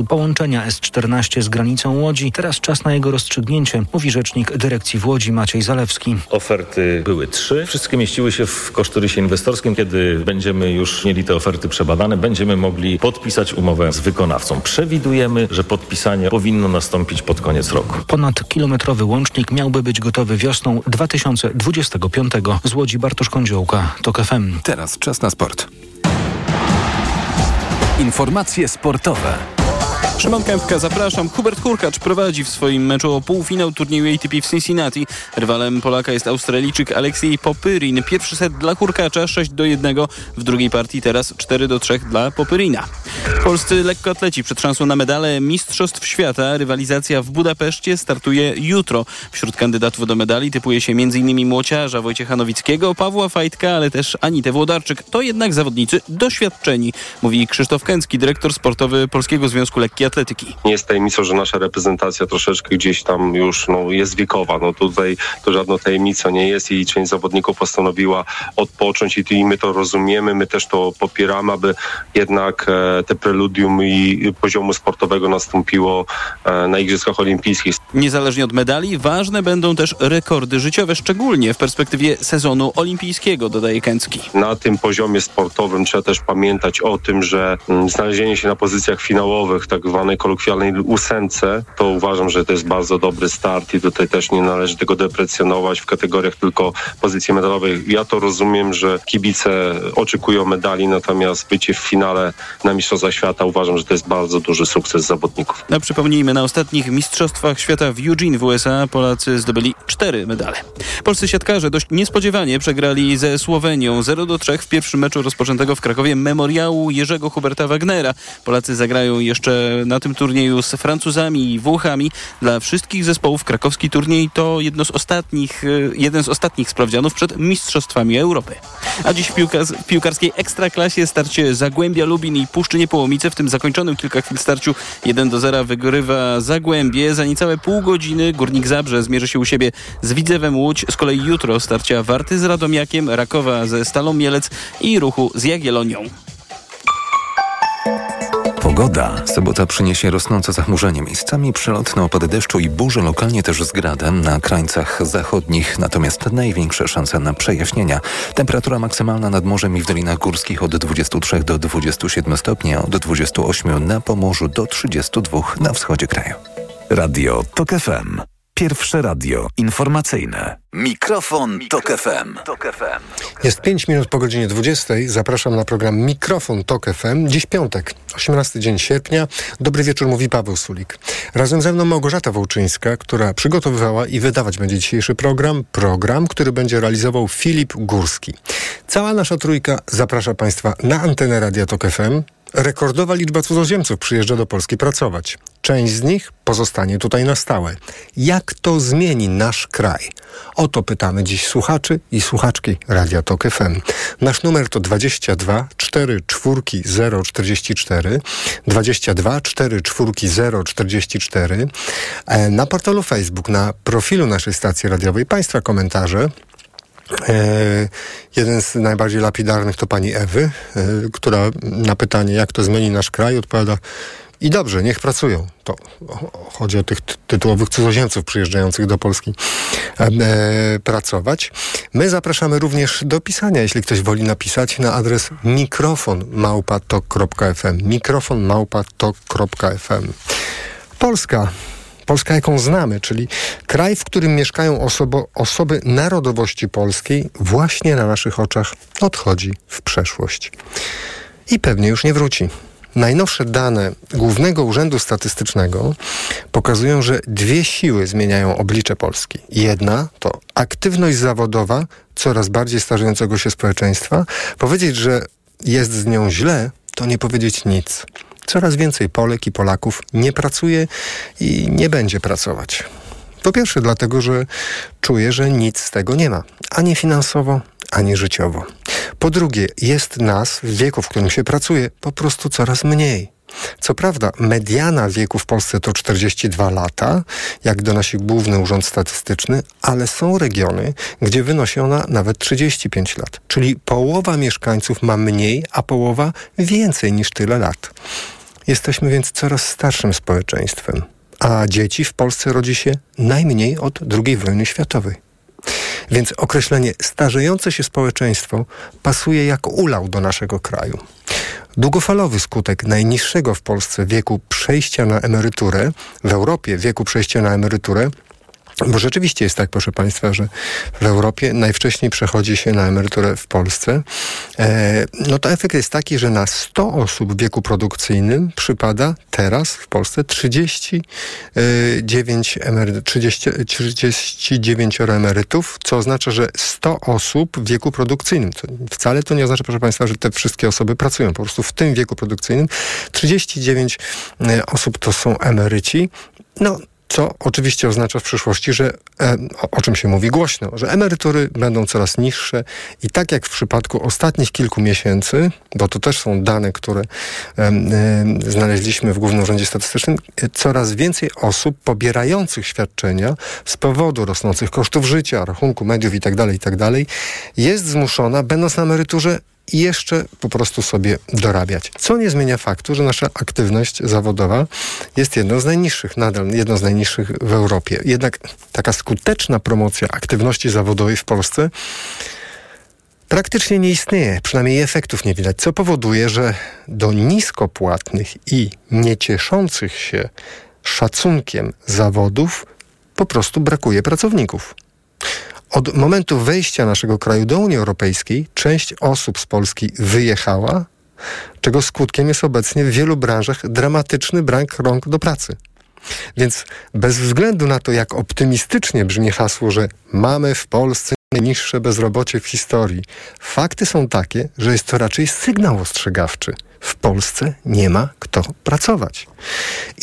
miejscu połączenia S14 z granicą Łodzi. Teraz czas na jego rozstrzygnięcie, mówi rzecznik dyrekcji w Łodzi Maciej Zalewski. Oferty były trzy. Wszystkie mieściły się w kosztorysie inwestorskim. Kiedy będziemy już mieli te oferty przebadane, będziemy mogli podpisać umowę z wykonawcą. Przewidujemy, że podpisanie powinno nastąpić pod koniec roku. Ponad kilometrowy łącznik miałby być gotowy wiosną 2025. Z Łodzi Bartosz Kądziołka, TOK FM. Teraz czas na sport. Informacje sportowe. Szymon Kępka, zapraszam. Hubert Hurkacz prowadzi w swoim meczu o półfinał turnieju ATP w Cincinnati. Rywalem Polaka jest Australijczyk Aleksiej Popyrin. Pierwszy set dla Hurkacza 6 do 1. W drugiej partii teraz 4 do 3 dla Popyrina. Polscy lekkoatleci przed szansą na medale Mistrzostw Świata. Rywalizacja w Budapeszcie startuje jutro. Wśród kandydatów do medali typuje się m.in. młociarza Wojciecha Nowickiego, Pawła Fajtka, ale też Anitę Włodarczyk. To jednak zawodnicy doświadczeni, mówi Krzysztof Kęcki, dyrektor sportowy Polskiego Związku Lekkiej Atletyki. Nie jest tajemnicą, że nasza reprezentacja troszeczkę gdzieś tam już no, jest wiekowa. No tutaj to żadną tajemnicą nie jest i część zawodników postanowiła odpocząć i, i my to rozumiemy, my też to popieramy, aby jednak e, te preludium i poziomu sportowego nastąpiło e, na Igrzyskach Olimpijskich. Niezależnie od medali, ważne będą też rekordy życiowe, szczególnie w perspektywie sezonu olimpijskiego, dodaje Kęcki. Na tym poziomie sportowym trzeba też pamiętać o tym, że mm, znalezienie się na pozycjach finałowych, tak zwanej kolokwialnej ósemce, to uważam, że to jest bardzo dobry start i tutaj też nie należy tego deprecjonować w kategoriach tylko pozycji medalowej. Ja to rozumiem, że kibice oczekują medali, natomiast bycie w finale na Mistrzostwach Świata uważam, że to jest bardzo duży sukces zawodników. A przypomnijmy, na ostatnich Mistrzostwach Świata w Eugene w USA Polacy zdobyli cztery medale. Polscy siatkarze dość niespodziewanie przegrali ze Słowenią 0 do 3 w pierwszym meczu rozpoczętego w Krakowie memoriału Jerzego Huberta Wagnera. Polacy zagrają jeszcze na tym turnieju z Francuzami i Włochami. Dla wszystkich zespołów krakowski turniej to jedno z ostatnich, y, jeden z ostatnich sprawdzianów przed Mistrzostwami Europy. A dziś w, piłka, w piłkarskiej ekstraklasie starcie Zagłębia Lubin i Puszczy Niepołomice. W tym zakończonym kilka chwil starciu 1 do 0 wygrywa Zagłębie. Za niecałe pół godziny Górnik Zabrze zmierzy się u siebie z Widzewem Łódź. Z kolei jutro starcia Warty z Radomiakiem, Rakowa ze Stalą Mielec i Ruchu z Jagiellonią. Pogoda. Sobota przyniesie rosnące zachmurzenie. Miejscami przelotne opady deszczu i burze, lokalnie też z gradem na krańcach zachodnich. Natomiast największe szanse na przejaśnienia. Temperatura maksymalna nad morzem i w dolinach górskich od 23 do 27 stopni, a od 28 na Pomorzu do 32 na wschodzie kraju. Radio TOK FM. Pierwsze radio informacyjne. Mikrofon, Tok FM. Jest 5 minut po godzinie 20. Zapraszam na program Mikrofon Tok FM. Dziś piątek, 18 dzień sierpnia. Dobry wieczór, mówi Paweł Sulik. Razem ze mną Małgorzata Wołczyńska, która przygotowywała i wydawać będzie dzisiejszy program. Program, który będzie realizował Filip Górski. Cała nasza trójka zaprasza Państwa na antenę Radia Tok FM. Rekordowa liczba cudzoziemców przyjeżdża do Polski pracować. Część z nich pozostanie tutaj na stałe. Jak to zmieni nasz kraj? O to pytamy dziś słuchaczy i słuchaczki Radia Tok FM. Nasz numer to 22 4 4 044 22 4 4 044 na portalu Facebook, na profilu naszej stacji radiowej Państwa komentarze jeden z najbardziej lapidarnych to pani Ewy, e, która na pytanie, jak to zmieni nasz kraj, odpowiada i dobrze, niech pracują. To chodzi o tych tytułowych cudzoziemców przyjeżdżających do Polski e, pracować. My zapraszamy również do pisania, jeśli ktoś woli napisać, na adres mikrofonmałpatok.fm mikrofonmałpatok.fm Polska Polska, jaką znamy, czyli kraj, w którym mieszkają osobo, osoby narodowości polskiej, właśnie na naszych oczach odchodzi w przeszłość. I pewnie już nie wróci. Najnowsze dane Głównego Urzędu Statystycznego pokazują, że dwie siły zmieniają oblicze Polski. Jedna to aktywność zawodowa coraz bardziej starzejącego się społeczeństwa. Powiedzieć, że jest z nią źle, to nie powiedzieć nic. Coraz więcej Polek i Polaków nie pracuje i nie będzie pracować. Po pierwsze, dlatego, że czuje, że nic z tego nie ma, ani finansowo, ani życiowo. Po drugie, jest nas w wieku, w którym się pracuje, po prostu coraz mniej. Co prawda, mediana wieku w Polsce to 42 lata, jak donosi Główny Urząd Statystyczny, ale są regiony, gdzie wynosi ona nawet 35 lat. Czyli połowa mieszkańców ma mniej, a połowa więcej niż tyle lat. Jesteśmy więc coraz starszym społeczeństwem, a dzieci w Polsce rodzi się najmniej od II wojny światowej. Więc określenie starzejące się społeczeństwo pasuje jak ulał do naszego kraju. Długofalowy skutek najniższego w Polsce wieku przejścia na emeryturę, w Europie wieku przejścia na emeryturę, bo rzeczywiście jest tak, proszę Państwa, że w Europie najwcześniej przechodzi się na emeryturę w Polsce. E, no to efekt jest taki, że na 100 osób w wieku produkcyjnym przypada teraz w Polsce 39, emery, 30, 39 emerytów, co oznacza, że 100 osób w wieku produkcyjnym. Wcale to nie oznacza, proszę Państwa, że te wszystkie osoby pracują. Po prostu w tym wieku produkcyjnym 39 e, osób to są emeryci. No, co oczywiście oznacza w przyszłości, że e, o, czym się mówi głośno, że emerytury będą coraz niższe i tak jak w przypadku ostatnich kilku miesięcy, bo to też są dane, które e, e, znaleźliśmy w Głównym Urzędzie Statystycznym, coraz więcej osób pobierających świadczenia z powodu rosnących kosztów życia, rachunku mediów itd., tak itd., tak jest zmuszona, będąc na emeryturze, i jeszcze po prostu sobie dorabiać. Co nie zmienia faktu, że nasza aktywność zawodowa jest jedną z najniższych, nadal jedną z najniższych w Europie. Jednak taka skuteczna promocja aktywności zawodowej w Polsce praktycznie nie istnieje, przynajmniej efektów nie widać, co powoduje, że do niskopłatnych i niecieszących się szacunkiem zawodów po prostu brakuje pracowników. Od momentu wejścia naszego kraju do Unii Europejskiej część osób z Polski wyjechała, czego skutkiem jest obecnie w wielu branżach dramatyczny brak rąk do pracy. Więc bez względu na to, jak optymistycznie brzmi hasło, że mamy w Polsce najniższe bezrobocie w historii, fakty są takie, że jest to raczej sygnał ostrzegawczy. W Polsce nie ma kto pracować.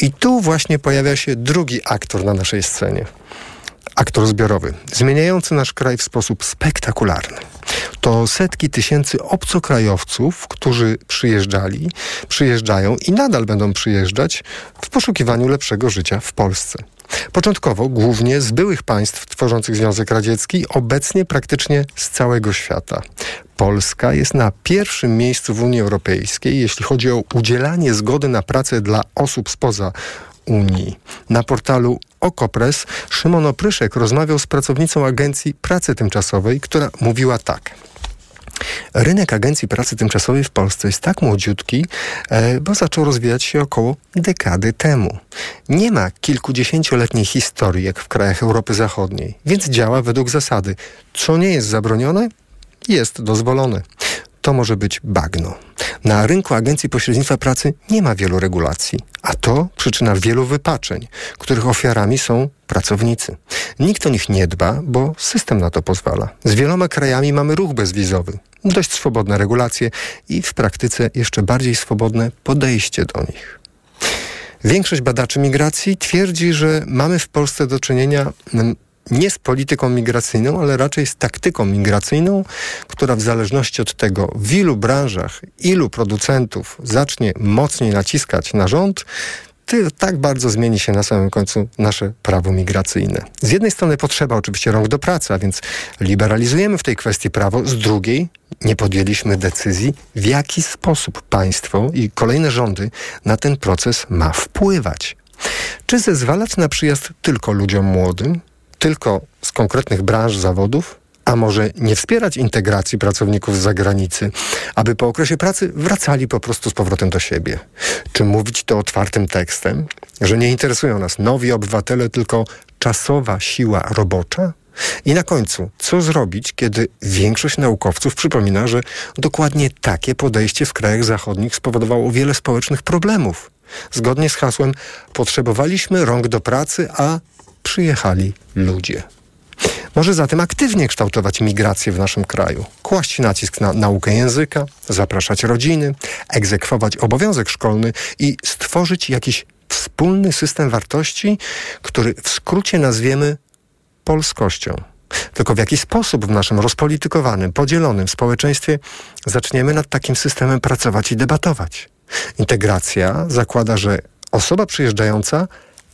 I tu właśnie pojawia się drugi aktor na naszej scenie aktor zbiorowy, zmieniający nasz kraj w sposób spektakularny. To setki tysięcy obcokrajowców, którzy przyjeżdżali, przyjeżdżają i nadal będą przyjeżdżać w poszukiwaniu lepszego życia w Polsce. Początkowo głównie z byłych państw tworzących Związek Radziecki, obecnie praktycznie z całego świata. Polska jest na pierwszym miejscu w Unii Europejskiej, jeśli chodzi o udzielanie zgody na pracę dla osób spoza Unii. Na portalu Okopres Szymon Opryszek rozmawiał z pracownicą Agencji Pracy Tymczasowej, która mówiła tak. Rynek agencji pracy tymczasowej w Polsce jest tak młodziutki, e, bo zaczął rozwijać się około dekady temu. Nie ma kilkudziesięcioletniej historii jak w krajach Europy Zachodniej, więc działa według zasady: co nie jest zabronione, jest dozwolone to może być bagno. Na rynku agencji pośrednictwa pracy nie ma wielu regulacji, a to przyczyna wielu wypaczeń, których ofiarami są pracownicy. Nikt o nich nie dba, bo system na to pozwala. Z wieloma krajami mamy ruch bezwizowy, dość swobodne regulacje i w praktyce jeszcze bardziej swobodne podejście do nich. Większość badaczy migracji twierdzi, że mamy w Polsce do czynienia mm, nie z polityką migracyjną, ale raczej z taktyką migracyjną, która w zależności od tego, w ilu branżach, ilu producentów zacznie mocniej naciskać na rząd, ty, tak bardzo zmieni się na samym końcu nasze prawo migracyjne. Z jednej strony potrzeba oczywiście rąk do pracy, a więc liberalizujemy w tej kwestii prawo, z drugiej nie podjęliśmy decyzji, w jaki sposób państwo i kolejne rządy na ten proces ma wpływać. Czy zezwalać na przyjazd tylko ludziom młodym, tylko z konkretnych branż zawodów, a może nie wspierać integracji pracowników z zagranicy, aby po okresie pracy wracali po prostu z powrotem do siebie? Czy mówić to otwartym tekstem, że nie interesują nas nowi obywatele, tylko czasowa siła robocza? I na końcu, co zrobić, kiedy większość naukowców przypomina, że dokładnie takie podejście w krajach zachodnich spowodowało wiele społecznych problemów? Zgodnie z hasłem potrzebowaliśmy rąk do pracy, a przyjechali ludzie. Może zatem aktywnie kształtować migrację w naszym kraju, kłaść nacisk na naukę języka, zapraszać rodziny, egzekwować obowiązek szkolny i stworzyć jakiś wspólny system wartości, który w skrócie nazwiemy polskością. Tylko w jaki sposób w naszym rozpolitykowanym, podzielonym społeczeństwie zaczniemy nad takim systemem pracować i debatować? Integracja zakłada, że osoba przyjeżdżająca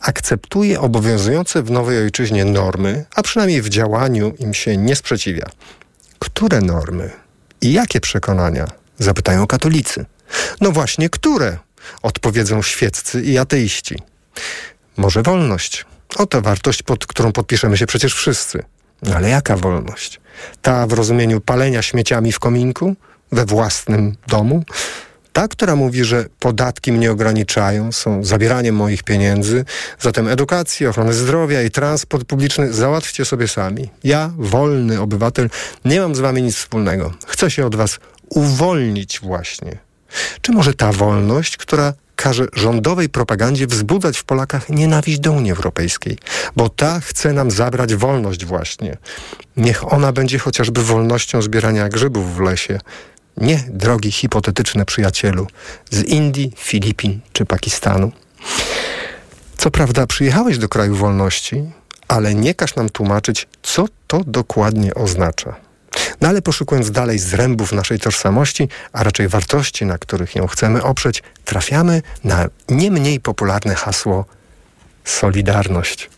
akceptuje obowiązujące w nowej ojczyźnie normy, a przynajmniej w działaniu im się nie sprzeciwia. Które normy i jakie przekonania? Zapytają katolicy. No właśnie, które? odpowiedzą świeccy i ateiści. Może wolność. Oto wartość, pod którą podpiszemy się przecież wszyscy. Ale jaka wolność? Ta w rozumieniu palenia śmieciami w kominku? We własnym domu? Ta, która mówi, że podatki mnie ograniczają, są zabieraniem moich pieniędzy, zatem edukację, ochronę zdrowia i transport publiczny załatwcie sobie sami. Ja, wolny obywatel, nie mam z wami nic wspólnego. Chcę się od was uwolnić właśnie. Czy może ta wolność, która każe rządowej propagandzie wzbudzać w Polakach nienawiść do Unii Europejskiej, bo ta chce nam zabrać wolność właśnie. Niech ona będzie chociażby wolnością zbierania grzybów w lesie, nie, drogi hipotetyczny przyjacielu, z Indii, Filipin czy Pakistanu. Co prawda przyjechałeś do kraju wolności, ale nie każ nam tłumaczyć, co to dokładnie oznacza. No ale poszukując dalej zrębów naszej tożsamości, a raczej wartości, na których ją chcemy oprzeć, trafiamy na nie mniej popularne hasło Solidarność.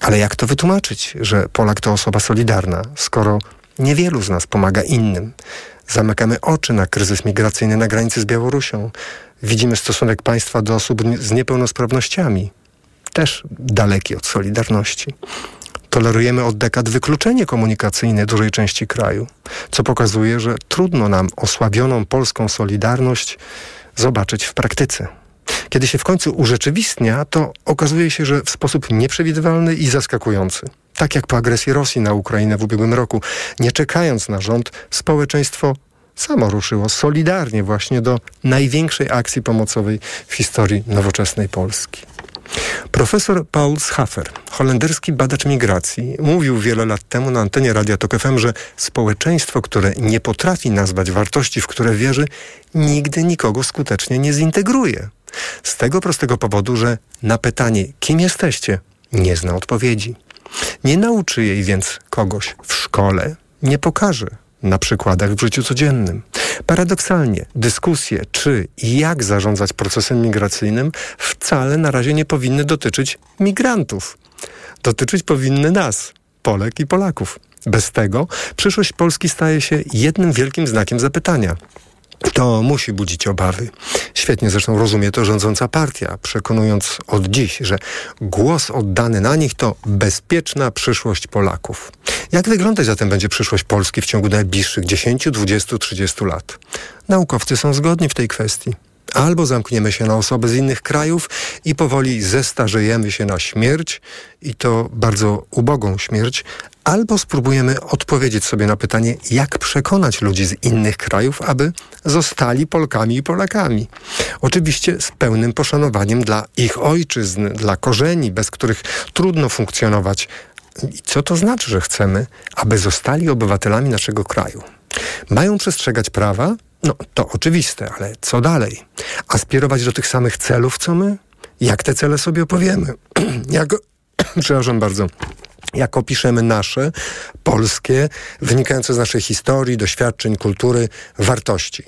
Ale jak to wytłumaczyć, że Polak to osoba solidarna, skoro niewielu z nas pomaga innym? Zamykamy oczy na kryzys migracyjny na granicy z Białorusią. Widzimy stosunek państwa do osób z niepełnosprawnościami, też daleki od solidarności. Tolerujemy od dekad wykluczenie komunikacyjne dużej części kraju, co pokazuje, że trudno nam osłabioną polską solidarność zobaczyć w praktyce. Kiedy się w końcu urzeczywistnia, to okazuje się, że w sposób nieprzewidywalny i zaskakujący. Tak jak po agresji Rosji na Ukrainę w ubiegłym roku, nie czekając na rząd, społeczeństwo samo ruszyło solidarnie właśnie do największej akcji pomocowej w historii nowoczesnej Polski. Profesor Paul Schaffer, holenderski badacz migracji, mówił wiele lat temu na antenie Radia Tok FM, że społeczeństwo, które nie potrafi nazwać wartości, w które wierzy, nigdy nikogo skutecznie nie zintegruje. Z tego prostego powodu, że na pytanie, kim jesteście, nie zna odpowiedzi. Nie nauczy jej więc kogoś w szkole, nie pokaże na przykładach w życiu codziennym. Paradoksalnie, dyskusje, czy i jak zarządzać procesem migracyjnym, wcale na razie nie powinny dotyczyć migrantów. Dotyczyć powinny nas, Polek i Polaków. Bez tego przyszłość Polski staje się jednym wielkim znakiem zapytania. To musi budzić obawy. Świetnie zresztą rozumie to rządząca partia, przekonując od dziś, że głos oddany na nich to bezpieczna przyszłość Polaków. Jak wyglądać zatem będzie przyszłość Polski w ciągu najbliższych 10, 20, 30 lat? Naukowcy są zgodni w tej kwestii. Albo zamkniemy się na osoby z innych krajów i powoli zestarzejemy się na śmierć, i to bardzo ubogą śmierć, albo spróbujemy odpowiedzieć sobie na pytanie, jak przekonać ludzi z innych krajów, aby zostali Polkami i Polakami. Oczywiście z pełnym poszanowaniem dla ich ojczyzn, dla korzeni, bez których trudno funkcjonować. I co to znaczy, że chcemy, aby zostali obywatelami naszego kraju? Mają przestrzegać prawa? No, to oczywiste, ale co dalej? Aspirować do tych samych celów, co my? Jak te cele sobie opowiemy? Jak, przepraszam bardzo, jak opiszemy nasze, polskie, wynikające z naszej historii, doświadczeń, kultury, wartości.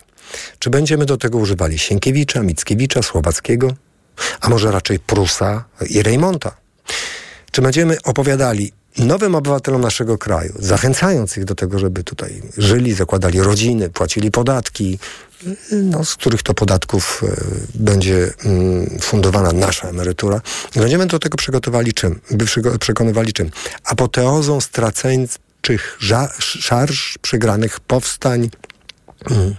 Czy będziemy do tego używali Sienkiewicza, Mickiewicza, Słowackiego, a może raczej Prusa i Reymonta? Czy będziemy opowiadali nowym obywatelom naszego kraju, zachęcając ich do tego, żeby tutaj żyli, zakładali rodziny, płacili podatki, no, z których to podatków e, będzie mm, fundowana nasza emerytura. Będziemy do tego przygotowali czym? Przekonywali czym? Apoteozą straceńczych szarż, przegranych powstań, mm,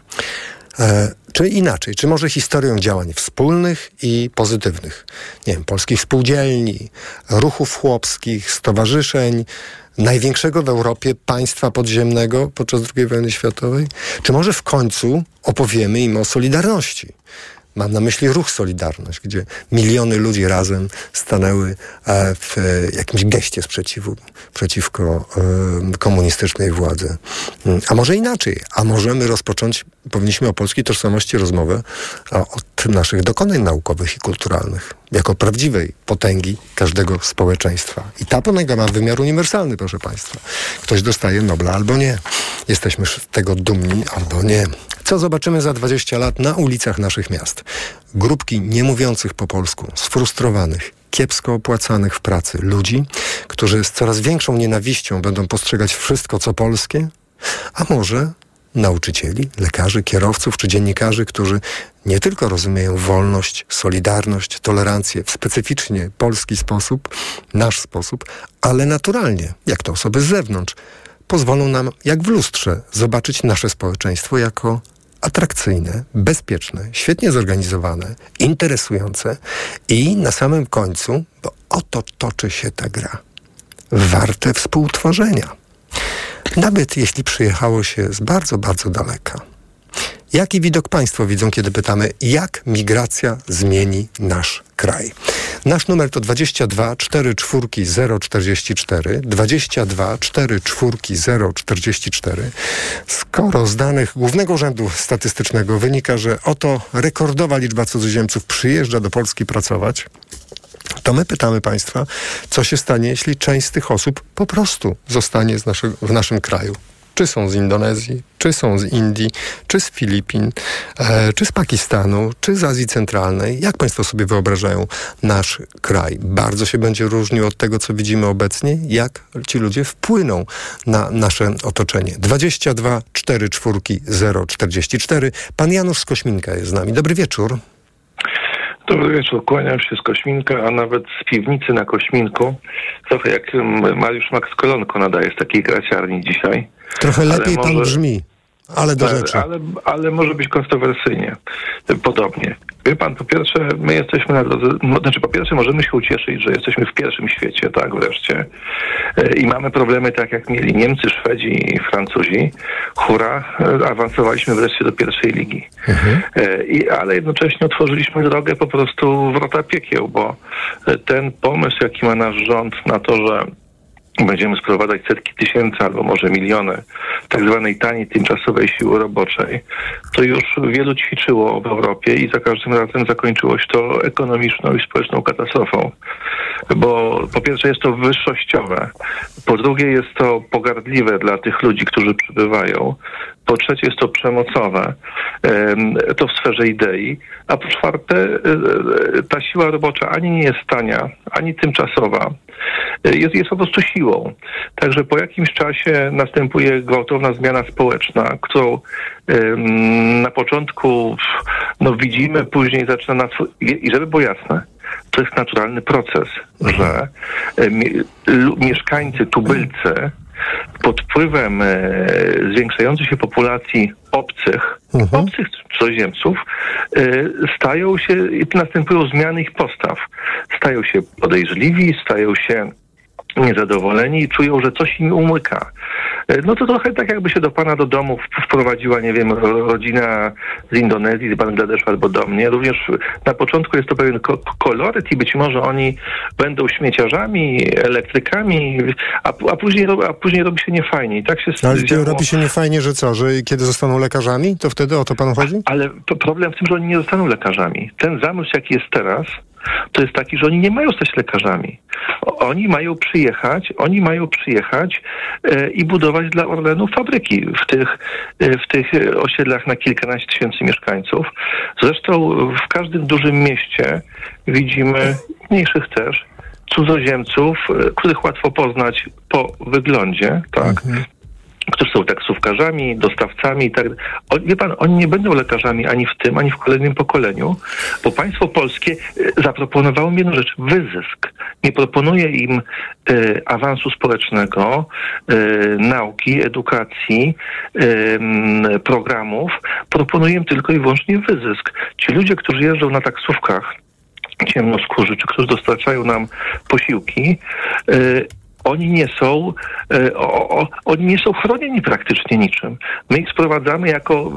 czy inaczej, czy może historią działań wspólnych i pozytywnych, nie wiem, polskich spółdzielni, ruchów chłopskich, stowarzyszeń, największego w Europie państwa podziemnego podczas II wojny światowej? Czy może w końcu opowiemy im o Solidarności? Mam na myśli ruch Solidarność, gdzie miliony ludzi razem stanęły e, w jakimś geście sprzeciwu przeciwko e, komunistycznej władzy. Mm, a może inaczej, a możemy rozpocząć, powinniśmy o polskiej tożsamości rozmowę od naszych dokonań naukowych i kulturalnych, jako prawdziwej potęgi każdego społeczeństwa. I ta potęga ma wymiar uniwersalny, proszę Państwa. Ktoś dostaje Nobla albo nie. Jesteśmy z tego dumni albo nie. Co zobaczymy za 20 lat na ulicach naszych miast? Grupki niemówiących po polsku, sfrustrowanych, kiepsko opłacanych w pracy ludzi, którzy z coraz większą nienawiścią będą postrzegać wszystko, co polskie, a może nauczycieli, lekarzy, kierowców czy dziennikarzy, którzy nie tylko rozumieją wolność, solidarność, tolerancję w specyficznie polski sposób, nasz sposób, ale naturalnie, jak to osoby z zewnątrz, pozwolą nam, jak w lustrze, zobaczyć nasze społeczeństwo jako atrakcyjne, bezpieczne, świetnie zorganizowane, interesujące i na samym końcu, bo oto toczy się ta gra, warte współtworzenia. Nawet jeśli przyjechało się z bardzo, bardzo daleka. Jaki widok Państwo widzą, kiedy pytamy, jak migracja zmieni nasz kraj? Nasz numer to 22 44 044 22 44 044. Skoro z danych Głównego Urzędu Statystycznego wynika, że oto rekordowa liczba cudzoziemców przyjeżdża do Polski pracować, to my pytamy Państwa, co się stanie, jeśli część z tych osób po prostu zostanie naszego, w naszym kraju czy są z Indonezji, czy są z Indii, czy z Filipin, e, czy z Pakistanu, czy z Azji Centralnej. Jak Państwo sobie wyobrażają nasz kraj? Bardzo się będzie różnił od tego, co widzimy obecnie, jak ci ludzie wpłyną na nasze otoczenie. 22 4 4 0 44. Pan Janusz z Kośminka jest z nami. Dobry wieczór. Dobry wieczór, kłaniam się z Kośminka, a nawet z piwnicy na Kośminku. Trochę jak Mariusz Max Kolonko nadaje z takiej graciarni dzisiaj. Trochę lepiej może... pan brzmi. Ale do rzeczy. Ale, ale może być kontrowersyjnie. Podobnie. Wie pan, po pierwsze, my jesteśmy na drodze, znaczy po pierwsze możemy się ucieszyć, że jesteśmy w pierwszym świecie, tak wreszcie. E, I mamy problemy tak jak mieli Niemcy, Szwedzi i Francuzi. Hura, e, awansowaliśmy wreszcie do pierwszej ligi. Mhm. E, I, ale jednocześnie otworzyliśmy drogę po prostu wrota piekieł, bo ten pomysł, jaki ma nasz rząd na to, że będziemy sprowadzać setki tysięcy albo może miliony tak zwanej taniej tymczasowej siły roboczej, to już wielu ćwiczyło w Europie i za każdym razem zakończyło się to ekonomiczną i społeczną katastrofą. Bo po pierwsze jest to wyższościowe, po drugie jest to pogardliwe dla tych ludzi, którzy przybywają, po trzecie jest to przemocowe, to w sferze idei, a po czwarte e, e, ta siła robocza ani nie jest tania, ani tymczasowa, e, jest, jest po prostu siłą. Także po jakimś czasie następuje gwałtowna zmiana społeczna, którą na początku no, widzimy, później zaczyna nas... I żeby było jasne, to jest naturalny proces, że mieszkańcy, tubylcy pod wpływem e, zwiększającej się populacji obcych, mhm. obcych cudzoziemców, e, stają się, następują zmiany ich postaw. Stają się podejrzliwi, stają się niezadowoleni i czują, że coś im umyka. E, no to trochę tak jakby się do pana do domu wprowadziła, nie wiem, rodzina z Indonezji, z Bangladeszu albo do mnie. Również na początku jest to pewien koloryt i być może oni będą śmieciarzami, elektrykami, a, a, później, a później robi się niefajnie. I tak się Ale działo... robi się niefajnie, że co, że kiedy zostaną lekarzami, to wtedy o to panu chodzi? Ale problem w tym, że oni nie zostaną lekarzami. Ten zamysł, jaki jest teraz, to jest taki, że oni nie mają stać lekarzami. Oni mają przyjechać, oni mają przyjechać e, i budować dla Orlenu fabryki w tych, e, w tych osiedlach na kilkanaście tysięcy mieszkańców. Zresztą w każdym dużym mieście widzimy, mniejszych też, cudzoziemców, e, których łatwo poznać po wyglądzie, tak? Mhm którzy są taksówkarzami, dostawcami i tak Wie pan, oni nie będą lekarzami ani w tym, ani w kolejnym pokoleniu, bo państwo polskie e, zaproponowało mi jedną rzecz, wyzysk. Nie proponuje im y, awansu społecznego, y, nauki, edukacji, y, programów. Proponuje im tylko i wyłącznie wyzysk. Ci ludzie, którzy jeżdżą na taksówkach, ciemnoskórzy, czy którzy dostarczają nam posiłki, oni nie są, e, o, o, oni nie są chronieni praktycznie niczym. My ich sprowadzamy jako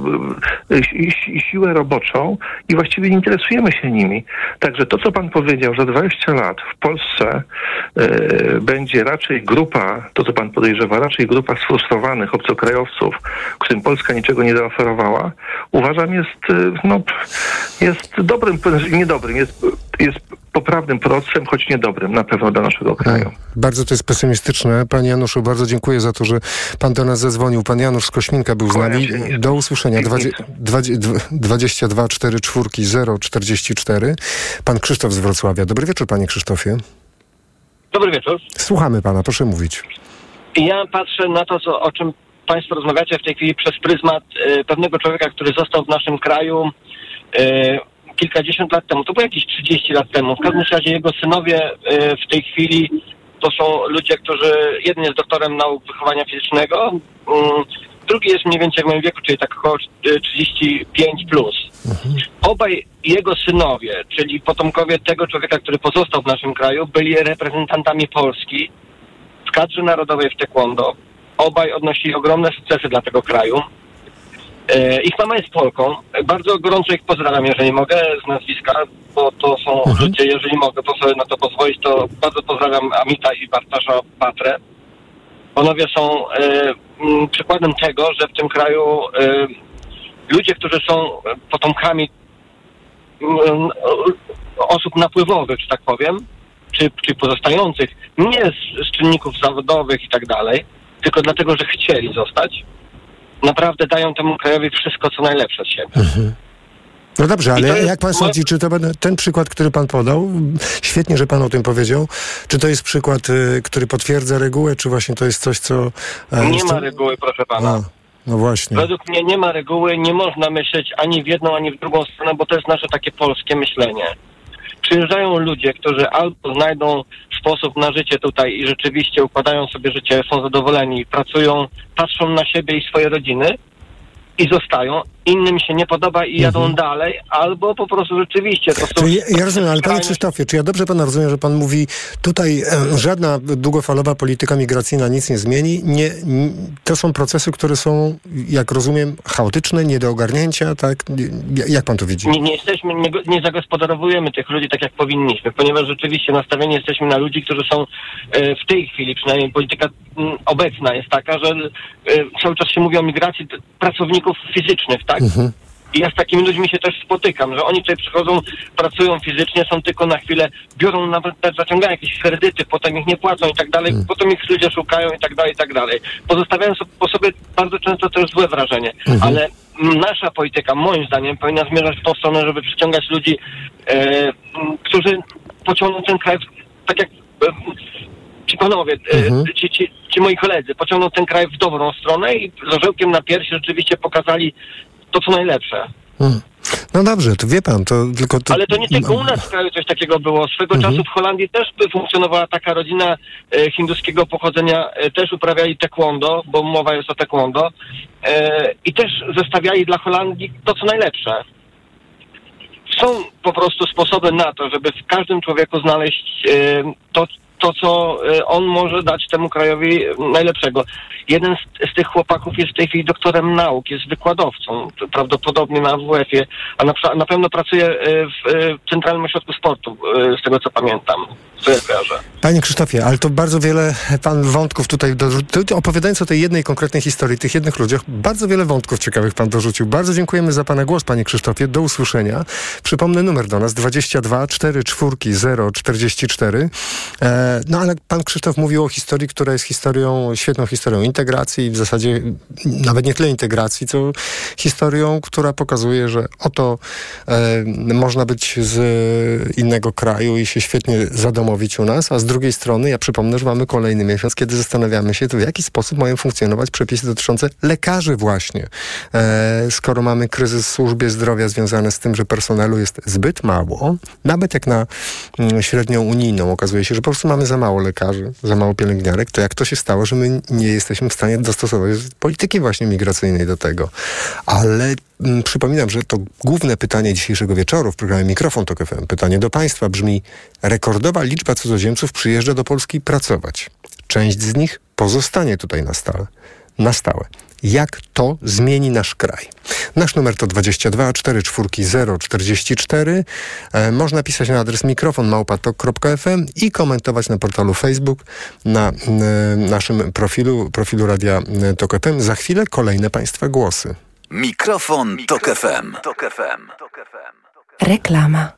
e, siłę roboczą i właściwie nie interesujemy się nimi. Także to, co pan powiedział, że 20 lat w Polsce e, będzie raczej grupa, to co pan podejrzewa, raczej grupa sfrustrowanych obcokrajowców, którym Polska niczego nie zaoferowała, uważam jest, no, jest dobrym, niedobrym, jest, jest poprawnym procesem, choć niedobrym na pewno dla naszego kraju. Bardzo to jest pesymistyczne. Panie Januszu, bardzo dziękuję za to, że pan do nas zadzwonił. Pan Janusz z Kośminka był z nami. Do usłyszenia. 22 4 4 0 44. Pan Krzysztof z Wrocławia. Dobry wieczór, panie Krzysztofie. Dobry wieczór. Słuchamy pana, proszę mówić. Ja patrzę na to, co, o czym Państwo rozmawiacie w tej chwili przez pryzmat e, pewnego człowieka, który został w naszym kraju e, kilkadziesiąt lat temu. To było jakieś 30 lat temu. W każdym razie jego synowie e, w tej chwili to są ludzie, którzy jeden jest doktorem nauk wychowania fizycznego, mm, drugi jest mniej więcej w moim wieku, czyli tak około e, 35 plus. Obaj jego synowie, czyli potomkowie tego człowieka, który pozostał w naszym kraju, byli reprezentantami Polski w kadrze narodowej w taekwondo. Obaj odnosili ogromne sukcesy dla tego kraju. E, Ich mama jest Polką. Bardzo gorąco ich pozdrawiam, jeżeli mogę, z nazwiska, bo to są ludzie, jeżeli mogę po sobie na to pozwolić, to bardzo pozdrawiam Amita i Bartasza Patrę. Panowie są e, przykładem tego, że w tym kraju e, ludzie, którzy są potomkami osób napływowych, że tak powiem, czy, czy pozostających, nie z, z czynników zawodowych i tak dalej, tylko dlatego, że chcieli zostać, naprawdę dają temu krajowi wszystko, co najlepsze z siebie. No dobrze, ale jest- jak pan sądzi, czy to ten przykład, który pan podał, świetnie, że pan o tym powiedział, czy to jest przykład, y, który potwierdza regułę, czy właśnie to jest coś, co... e, Nie ma reguły, proszę pana. A, no właśnie. Według mnie nie ma reguły, nie można myśleć ani w jedną, ani w drugą stronę, bo to jest nasze takie polskie myślenie. Przyjeżdżają ludzie, którzy albo znajdą sposób na życie tutaj i rzeczywiście układają sobie życie, są zadowoleni, pracują, patrzą na siebie i swoje rodziny i zostają. Innym się nie podoba i jadą dalej, albo po prostu rzeczywiście to są... Czyli ja, ja rozumiem, ale panie Krzysztofie, czy ja dobrze pana rozumiem, że pan mówi, tutaj e, żadna długofalowa polityka migracyjna nic nie zmieni, nie, n- to są procesy, które są, jak rozumiem, chaotyczne, nie do ogarnięcia, tak? Nie- Jak pan to widzi? nie, nie jesteśmy, nie, nie zagospodarowujemy tych ludzi tak, jak powinniśmy, ponieważ rzeczywiście nastawieni jesteśmy na ludzi, którzy są e, w tej chwili, przynajmniej polityka m, obecna jest taka, że e, cały czas się mówi o migracji t- pracowników fizycznych, tak? I ja z takimi ludźmi się też spotykam, że oni tutaj przychodzą, pracują fizycznie, są tylko na chwilę, biorą nawet, zaciągają jakieś kredyty, potem ich nie płacą i tak dalej, potem ich ludzie szukają i tak dalej, i tak dalej. Pozostawiają po sobie bardzo często też złe wrażenie, ale mm, nasza polityka, moim zdaniem, powinna zmierzać w tą stronę, żeby przyciągać ludzi, e, którzy pociągną ten kraj, tak jak e, ci panowie, e, ci, ci, ci moi koledzy, pociągną ten kraj w dobrą stronę i z orzełkiem na piersi rzeczywiście pokazali to, co najlepsze. Hmm. No dobrze, to wie pan, to tylko... To, Ale to nie tylko u nas w kraju coś takiego było. Swego czasu w Holandii też by funkcjonowała taka rodzina e, hinduskiego pochodzenia, e, też uprawiali taekwondo, bo mowa jest o taekwondo e, i też zostawiali dla Holandii to, co najlepsze. Są po prostu sposoby na to, żeby w każdym człowieku znaleźć e, to, to, co e, on może dać temu krajowi najlepszego. Jeden z, z tych chłopaków jest w tej chwili doktorem nauk, jest wykładowcą, prawdopodobnie na WF-ie, a na, na pewno pracuje e, w e, Centralnym Ośrodku Sportu, z tego co pamiętam. Panie Krzysztofie, ale to bardzo wiele pan wątków tutaj dorzucił. Opowiadając o tej jednej konkretnej historii, tych jednych ludziach, bardzo wiele wątków ciekawych pan dorzucił. Bardzo dziękujemy za pana głos, panie Krzysztofie. Do usłyszenia. Przypomnę numer do nas 22 44 044. E, no ale pan Krzysztof mówił o historii, która jest historią, świetną historią integracji i w zasadzie nawet nie tyle integracji, co historią, która pokazuje, że oto e, można być z innego kraju i się świetnie zadomowić u nas, a z drugiej strony, ja przypomnę, że mamy kolejny miesiąc, kiedy zastanawiamy się, to w jaki sposób mają funkcjonować przepisy dotyczące lekarzy właśnie. E, skoro mamy kryzys w służbie zdrowia związany z tym, że personelu jest zbyt mało, nawet jak na mm, średnią unijną okazuje się, że po prostu mamy za mało lekarzy, za mało pielęgniarek, to jak to się stało, że my nie jesteśmy w stanie dostosować polityki właśnie migracyjnej do tego. Ale mm, przypominam, że to główne pytanie dzisiejszego wieczoru w programie Mikrofon Tok FM, pytanie do Państwa brzmi, rekordowa liczba cudzoziemców przyjeżdża do Polski pracować. Część z nich pozostanie tutaj na stałe. Na stałe. Jak to zmieni nasz kraj? Nasz numer to 22 44 044. E, można pisać na adres mikrofon małpatok.fm i komentować na portalu Facebook na e, naszym profilu, profilu Radia e, Tok FM. Za chwilę kolejne Państwa głosy. Mikrofon, Tok FM. Tok FM. Reklama.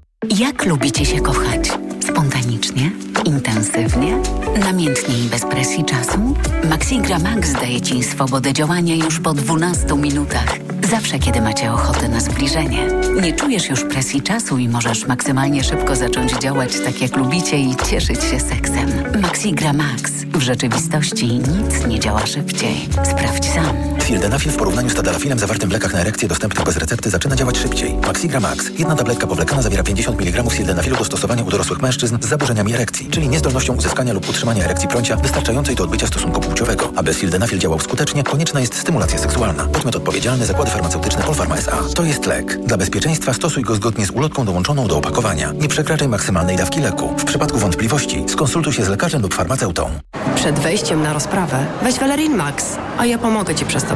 Jak lubicie się kochać? Spontanicznie? Intensywnie? Namiętnie i bez presji czasu? Maxigra Max daje Ci swobodę działania już po 12 minutach. Zawsze, kiedy macie ochotę na zbliżenie. Nie czujesz już presji czasu i możesz maksymalnie szybko zacząć działać tak, jak lubicie i cieszyć się seksem. Maxigra Max. W rzeczywistości nic nie działa szybciej. Sprawdź sam. Sildenafil w porównaniu z tadalafilem zawartym w lekach na erekcję dostępnych bez recepty zaczyna działać szybciej. Maxigra Max. Jedna tabletka powlekana zawiera 50 mg sildenafilu do stosowania u dorosłych mężczyzn z zaburzeniami erekcji, czyli niezdolnością uzyskania lub utrzymania erekcji prącia wystarczającej do odbycia stosunku płciowego. Aby sildenafil działał skutecznie, konieczna jest stymulacja seksualna. Podmiot odpowiedzialny Zakłady Farmaceutyczne Polpharma S.A. To jest lek. Dla bezpieczeństwa stosuj go zgodnie z ulotką dołączoną do opakowania. Nie przekraczaj maksymalnej dawki leku. W przypadku wątpliwości skonsultuj się z lekarzem lub farmaceutą. Przed wejściem na rozprawę weź Valerin Max, a ja pomogę Ci przez to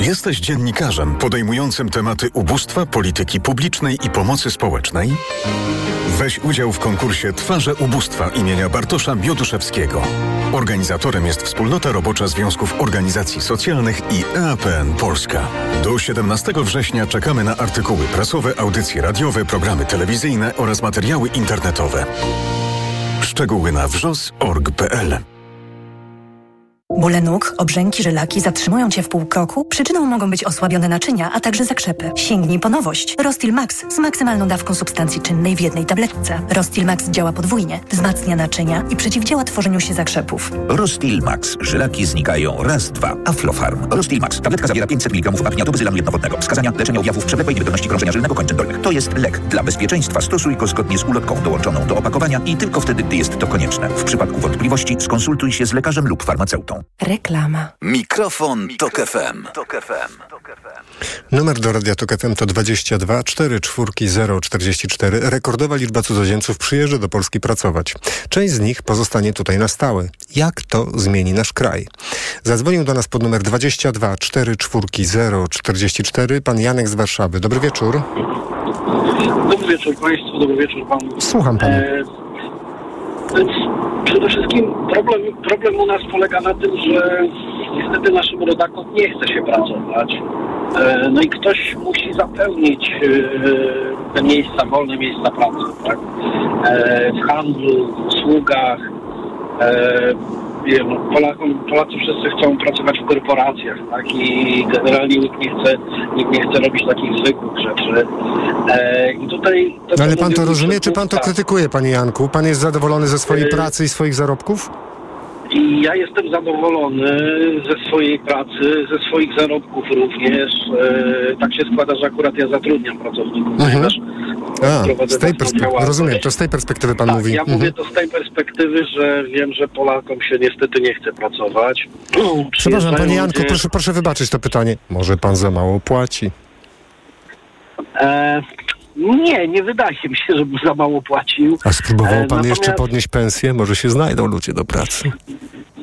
Jesteś dziennikarzem podejmującym tematy ubóstwa, polityki publicznej i pomocy społecznej? Weź udział w konkursie Twarze Ubóstwa imienia Bartosza Bioduszewskiego. Organizatorem jest Wspólnota Robocza Związków Organizacji Socjalnych i EAPN Polska. Do 17 września czekamy na artykuły prasowe, audycje radiowe, programy telewizyjne oraz materiały internetowe. Szczegóły na wrzos.org.pl Bóle nóg, obrzęki, żylaki zatrzymują Cię w pół kroku? Przyczyną mogą być osłabione naczynia, a także zakrzepy. Sięgnij po nowość. Rostil Max z maksymalną dawką substancji czynnej w jednej tabletce. Rostil Max działa podwójnie, wzmacnia naczynia i przeciwdziała tworzeniu się zakrzepów. Rostil Max. Żylaki znikają raz, dwa. Aflofarm. Rostil Max. Tabletka zawiera 500 mg apniatu bezylanu jednowodnego. Wskazania leczenia objawów przewlekłej niewydolności krążenia żylnego kończyn dolnych. To jest lek. Dla bezpieczeństwa stosuj go zgodnie z ulotką dołączoną do opakowania i tylko wtedy, gdy jest to konieczne. W przypadku wątpliwości skonsultuj się z lekarzem lub farmaceutą. Reklama. Mikrofon, Tok FM. Numer do Radia Tok FM to 22 4 4 044. Rekordowa liczba cudzoziemców przyjeżdża do Polski pracować. Część z nich pozostanie tutaj na stałe. Jak to zmieni nasz kraj? Zadzwonił do nas pod numer 22 4 4 044 pan Janek z Warszawy. Dobry wieczór. Dobry wieczór Państwu, dobry wieczór Panu. Słucham pana. E, przede wszystkim problem, problem u nas polega na tym, że niestety naszym rodakom nie chce się pracować. E, no i ktoś musi zapełnić e, te miejsca, wolne miejsca pracy, tak? E, w handlu, w usługach. E, nie wiem, Polakom, Polacy wszyscy chcą pracować w korporacjach, tak? I generalnie nikt nie chce, nikt nie chce robić takich zwykłych rzeczy. E, I tutaj... No ale pan to rozumie, czy pan to przedmówca. krytykuje, panie Janku? Pan jest zadowolony ze swojej Yy. pracy i swoich zarobków? I ja jestem zadowolony ze swojej pracy, ze swoich zarobków również. E, tak się składa, że akurat ja zatrudniam pracowników, ponieważ A, z tej perspektywy, rozumiem, to z tej perspektywy pan tak, mówi. ja Mhm. mówię to z tej perspektywy, że wiem, że Polakom się niestety nie chce pracować. Przepraszam, panie Janku, ludzie- proszę, proszę wybaczyć to pytanie. Może pan za mało płaci? E, nie, nie wydaje mi się, żebym za mało płacił. A spróbował E, pan jeszcze natomiast- podnieść pensję? Może się znajdą ludzie do pracy.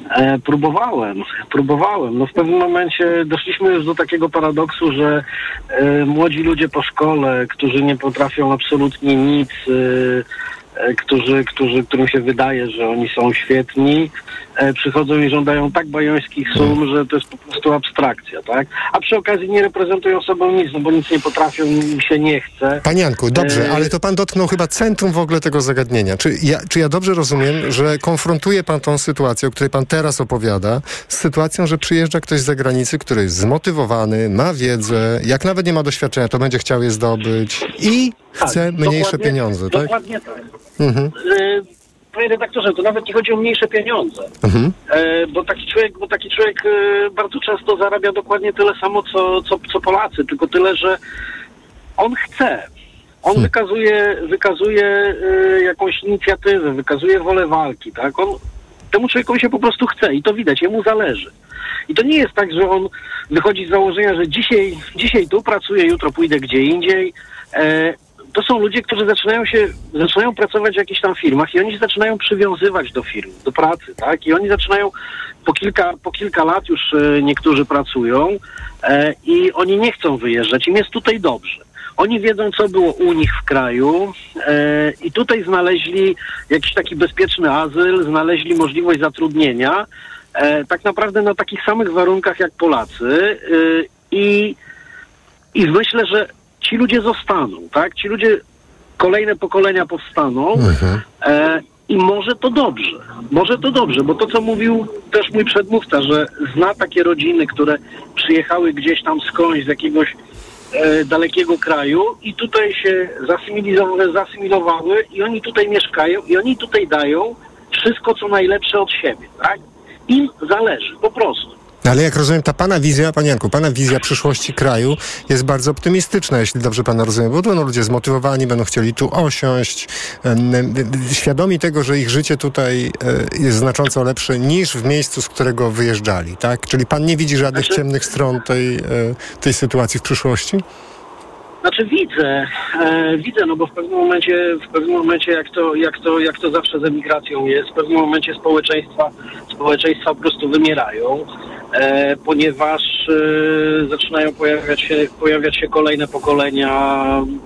E, próbowałem, próbowałem. No w pewnym momencie doszliśmy już do takiego paradoksu, że e, młodzi ludzie po szkole, którzy nie potrafią absolutnie nic, e, e, którzy, którzy, którym się wydaje, że oni są świetni, przychodzą i żądają tak bajońskich sum, że to jest po prostu abstrakcja, tak? A przy okazji nie reprezentują sobą nic, no bo nic nie potrafią, im się nie chce. Panie Janku, dobrze, E, ale to pan dotknął chyba centrum w ogóle tego zagadnienia. Czy ja, czy ja dobrze rozumiem, że konfrontuje pan tą sytuację, o której pan teraz opowiada, z sytuacją, że przyjeżdża ktoś z zagranicy, który jest zmotywowany, ma wiedzę, jak nawet nie ma doświadczenia, to będzie chciał je zdobyć i chce Tak, mniejsze pieniądze, tak? Dokładnie tak. Mhm. E, Panie redaktorze, to nawet nie chodzi o mniejsze pieniądze. Mhm. E, bo taki człowiek, bo taki człowiek e, bardzo często zarabia dokładnie tyle samo, co, co, co Polacy, tylko tyle, że on chce. On wykazuje, wykazuje e, jakąś inicjatywę, wykazuje wolę walki, tak? On Temu człowiekowi się po prostu chce i to widać, jemu zależy. I to nie jest tak, że on wychodzi z założenia, że dzisiaj, dzisiaj tu pracuję, jutro pójdę gdzie indziej. To są ludzie, którzy zaczynają się, zaczynają pracować w jakichś tam firmach i oni się zaczynają przywiązywać do firm, do pracy, tak? I oni zaczynają po kilka, po kilka lat już e, niektórzy pracują e, i oni nie chcą wyjeżdżać. Im jest tutaj dobrze. Oni wiedzą, co było u nich w kraju e, i tutaj znaleźli jakiś taki bezpieczny azyl, znaleźli możliwość zatrudnienia e, tak naprawdę na takich samych warunkach jak Polacy e, i, i myślę, że ci ludzie zostaną, tak? Ci ludzie, kolejne pokolenia powstaną e, i może to dobrze, może to dobrze, bo to, co mówił też mój przedmówca, że zna takie rodziny, które przyjechały gdzieś tam skądś z jakiegoś e, dalekiego kraju i tutaj się zasymilowały, zasymilowały i oni tutaj mieszkają i oni tutaj dają wszystko, co najlepsze od siebie, tak? Im zależy, po prostu. No Ale jak rozumiem, ta pana wizja, panie Janku, pana wizja przyszłości kraju jest bardzo optymistyczna, jeśli dobrze pana rozumiem, bo będą ludzie zmotywowani, będą chcieli tu osiąść, świadomi tego, że ich życie tutaj e, jest znacząco lepsze niż w miejscu, z którego wyjeżdżali, tak? Czyli pan nie widzi żadnych ciemnych stron tej, e, tej sytuacji w przyszłości? Znaczy widzę, e, widzę, no bo w pewnym momencie, w pewnym momencie jak to, jak to, jak to zawsze z emigracją jest, w pewnym momencie społeczeństwa, społeczeństwa po prostu wymierają, ponieważ e, zaczynają pojawiać się, pojawiać się kolejne pokolenia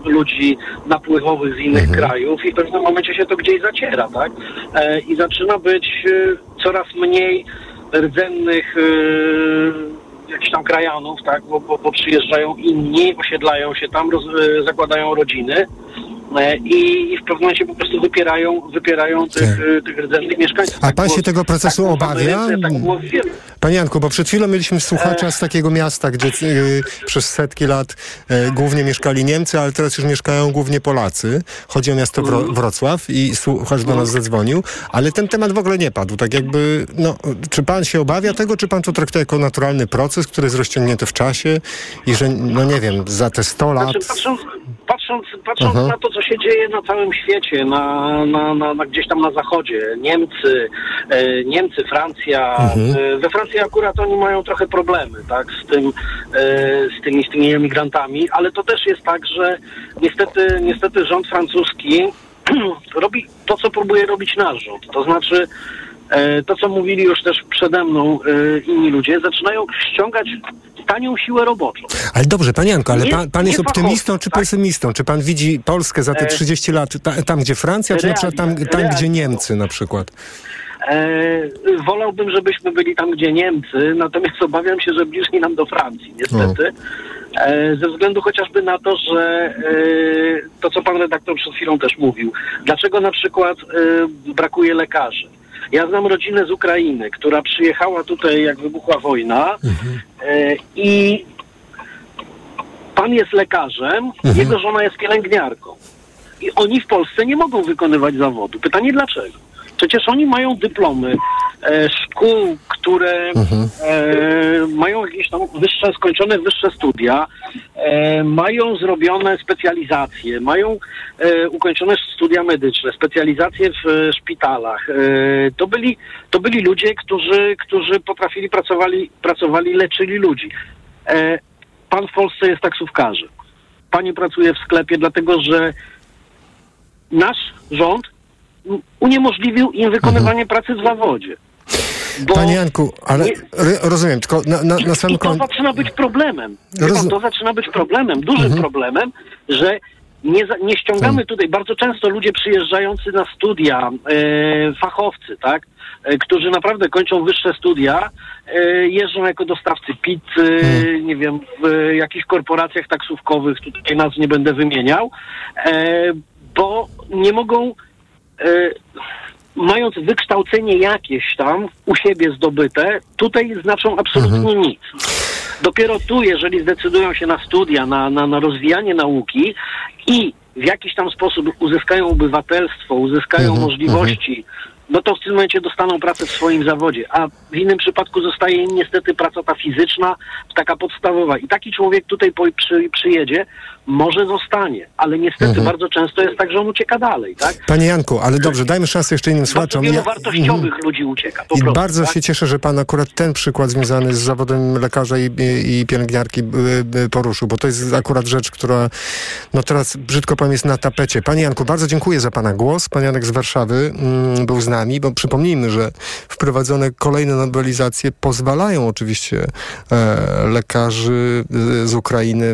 ludzi napływowych z innych krajów i w pewnym momencie się to gdzieś zaciera, tak? E, I zaczyna być e, coraz mniej rdzennych e, jakichś tam krajanów, tak, bo, bo, bo przyjeżdżają inni, osiedlają się tam, roz, e, zakładają rodziny. e, i, i w pewnym momencie po prostu wypierają, wypierają tych, e, tych rdzennych mieszkańców. Tak. A pan się tego procesu tak było w obawia? Ameryce, tak było w wielu. Panie Janku, bo przed chwilą mieliśmy słuchacza z takiego miasta, gdzie y, przez setki lat y, głównie mieszkali Niemcy, ale teraz już mieszkają głównie Polacy. Chodzi o miasto Wro Wrocław i słuchacz do nas zadzwonił, ale ten temat w ogóle nie padł. Tak jakby, no, czy pan się obawia tego, czy pan to traktuje jako naturalny proces, który jest rozciągnięty w czasie i że, no nie wiem, za te 100 lat... Znaczy, patrząc, patrząc, patrząc na to, co się dzieje na całym świecie, na, na, na, na gdzieś tam na zachodzie, Niemcy, e, Niemcy, Francja, Mhm. e, we Francji akurat oni mają trochę problemy, tak, z tym, e, z tymi, z tymi emigrantami, ale to też jest tak, że niestety, niestety rząd francuski robi to, co próbuje robić nasz rząd, to znaczy to, co mówili już też przede mną e, inni ludzie, zaczynają ściągać tanią siłę roboczą. Ale dobrze, panie Janku, ale Nie- pan, pan jest optymistą czy pesymistą? Czy pan widzi Polskę za te E, 30 lat ta, tam, gdzie Francja, czy na przykład tam, tam gdzie. Niemcy na przykład? E, wolałbym, żebyśmy byli tam, gdzie Niemcy, natomiast obawiam się, że bliżej nam do Francji, niestety. E, ze względu chociażby na to, że e, to, co pan redaktor przed chwilą też mówił, dlaczego na przykład e, brakuje lekarzy. Ja znam rodzinę z Ukrainy, która przyjechała tutaj, jak wybuchła wojna e, i pan jest lekarzem, jego żona jest pielęgniarką. I oni w Polsce nie mogą wykonywać zawodu. Pytanie dlaczego? Przecież oni mają dyplomy e, szkół, które e, mają jakieś tam wyższe, skończone wyższe studia, e, mają zrobione specjalizacje, mają e, ukończone studia medyczne, specjalizacje w e, szpitalach. E, to, byli, to byli ludzie, którzy, którzy potrafili, pracowali, pracowali, leczyli ludzi. Pan w Polsce jest taksówkarzem. Pani pracuje w sklepie, dlatego że nasz rząd uniemożliwił im wykonywanie pracy w zawodzie. Bo Panie Janku, ale ry- rozumiem, tylko na, na, na samym I to zaczyna być problemem. Rozum- to zaczyna być problemem, dużym Mhm. problemem, że nie, nie ściągamy tutaj, bardzo często ludzie przyjeżdżający na studia, e, fachowcy, tak, e, którzy naprawdę kończą wyższe studia, e, jeżdżą jako dostawcy pizzy, nie wiem, w jakichś korporacjach taksówkowych, tutaj nazw nie będę wymieniał, e, bo nie mogą mając wykształcenie jakieś tam u siebie zdobyte, tutaj znaczą absolutnie nic. Dopiero tu, jeżeli zdecydują się na studia, na, na, na rozwijanie nauki i w jakiś tam sposób uzyskają obywatelstwo, uzyskają Mhm, możliwości bo to w tym momencie dostaną pracę w swoim zawodzie, a w innym przypadku zostaje im niestety praca ta fizyczna, taka podstawowa. I taki człowiek tutaj przy, przyjedzie, może zostanie, ale niestety Mhm. bardzo często jest tak, że on ucieka dalej, tak? Panie Janku, ale dobrze, dajmy szansę jeszcze innym słuchaczom. wielu wartościowych ludzi ucieka. Po I prostu, bardzo tak? się cieszę, że pan akurat ten przykład związany z zawodem lekarza i, i, i pielęgniarki y, y, poruszył, bo to jest akurat rzecz, która no teraz brzydko powiem jest na tapecie. Panie Janku, bardzo dziękuję za pana głos. Pan Janek z Warszawy mm, był z nami, bo przypomnijmy, że wprowadzone kolejne nowelizacje pozwalają oczywiście e, lekarzy y, z Ukrainy,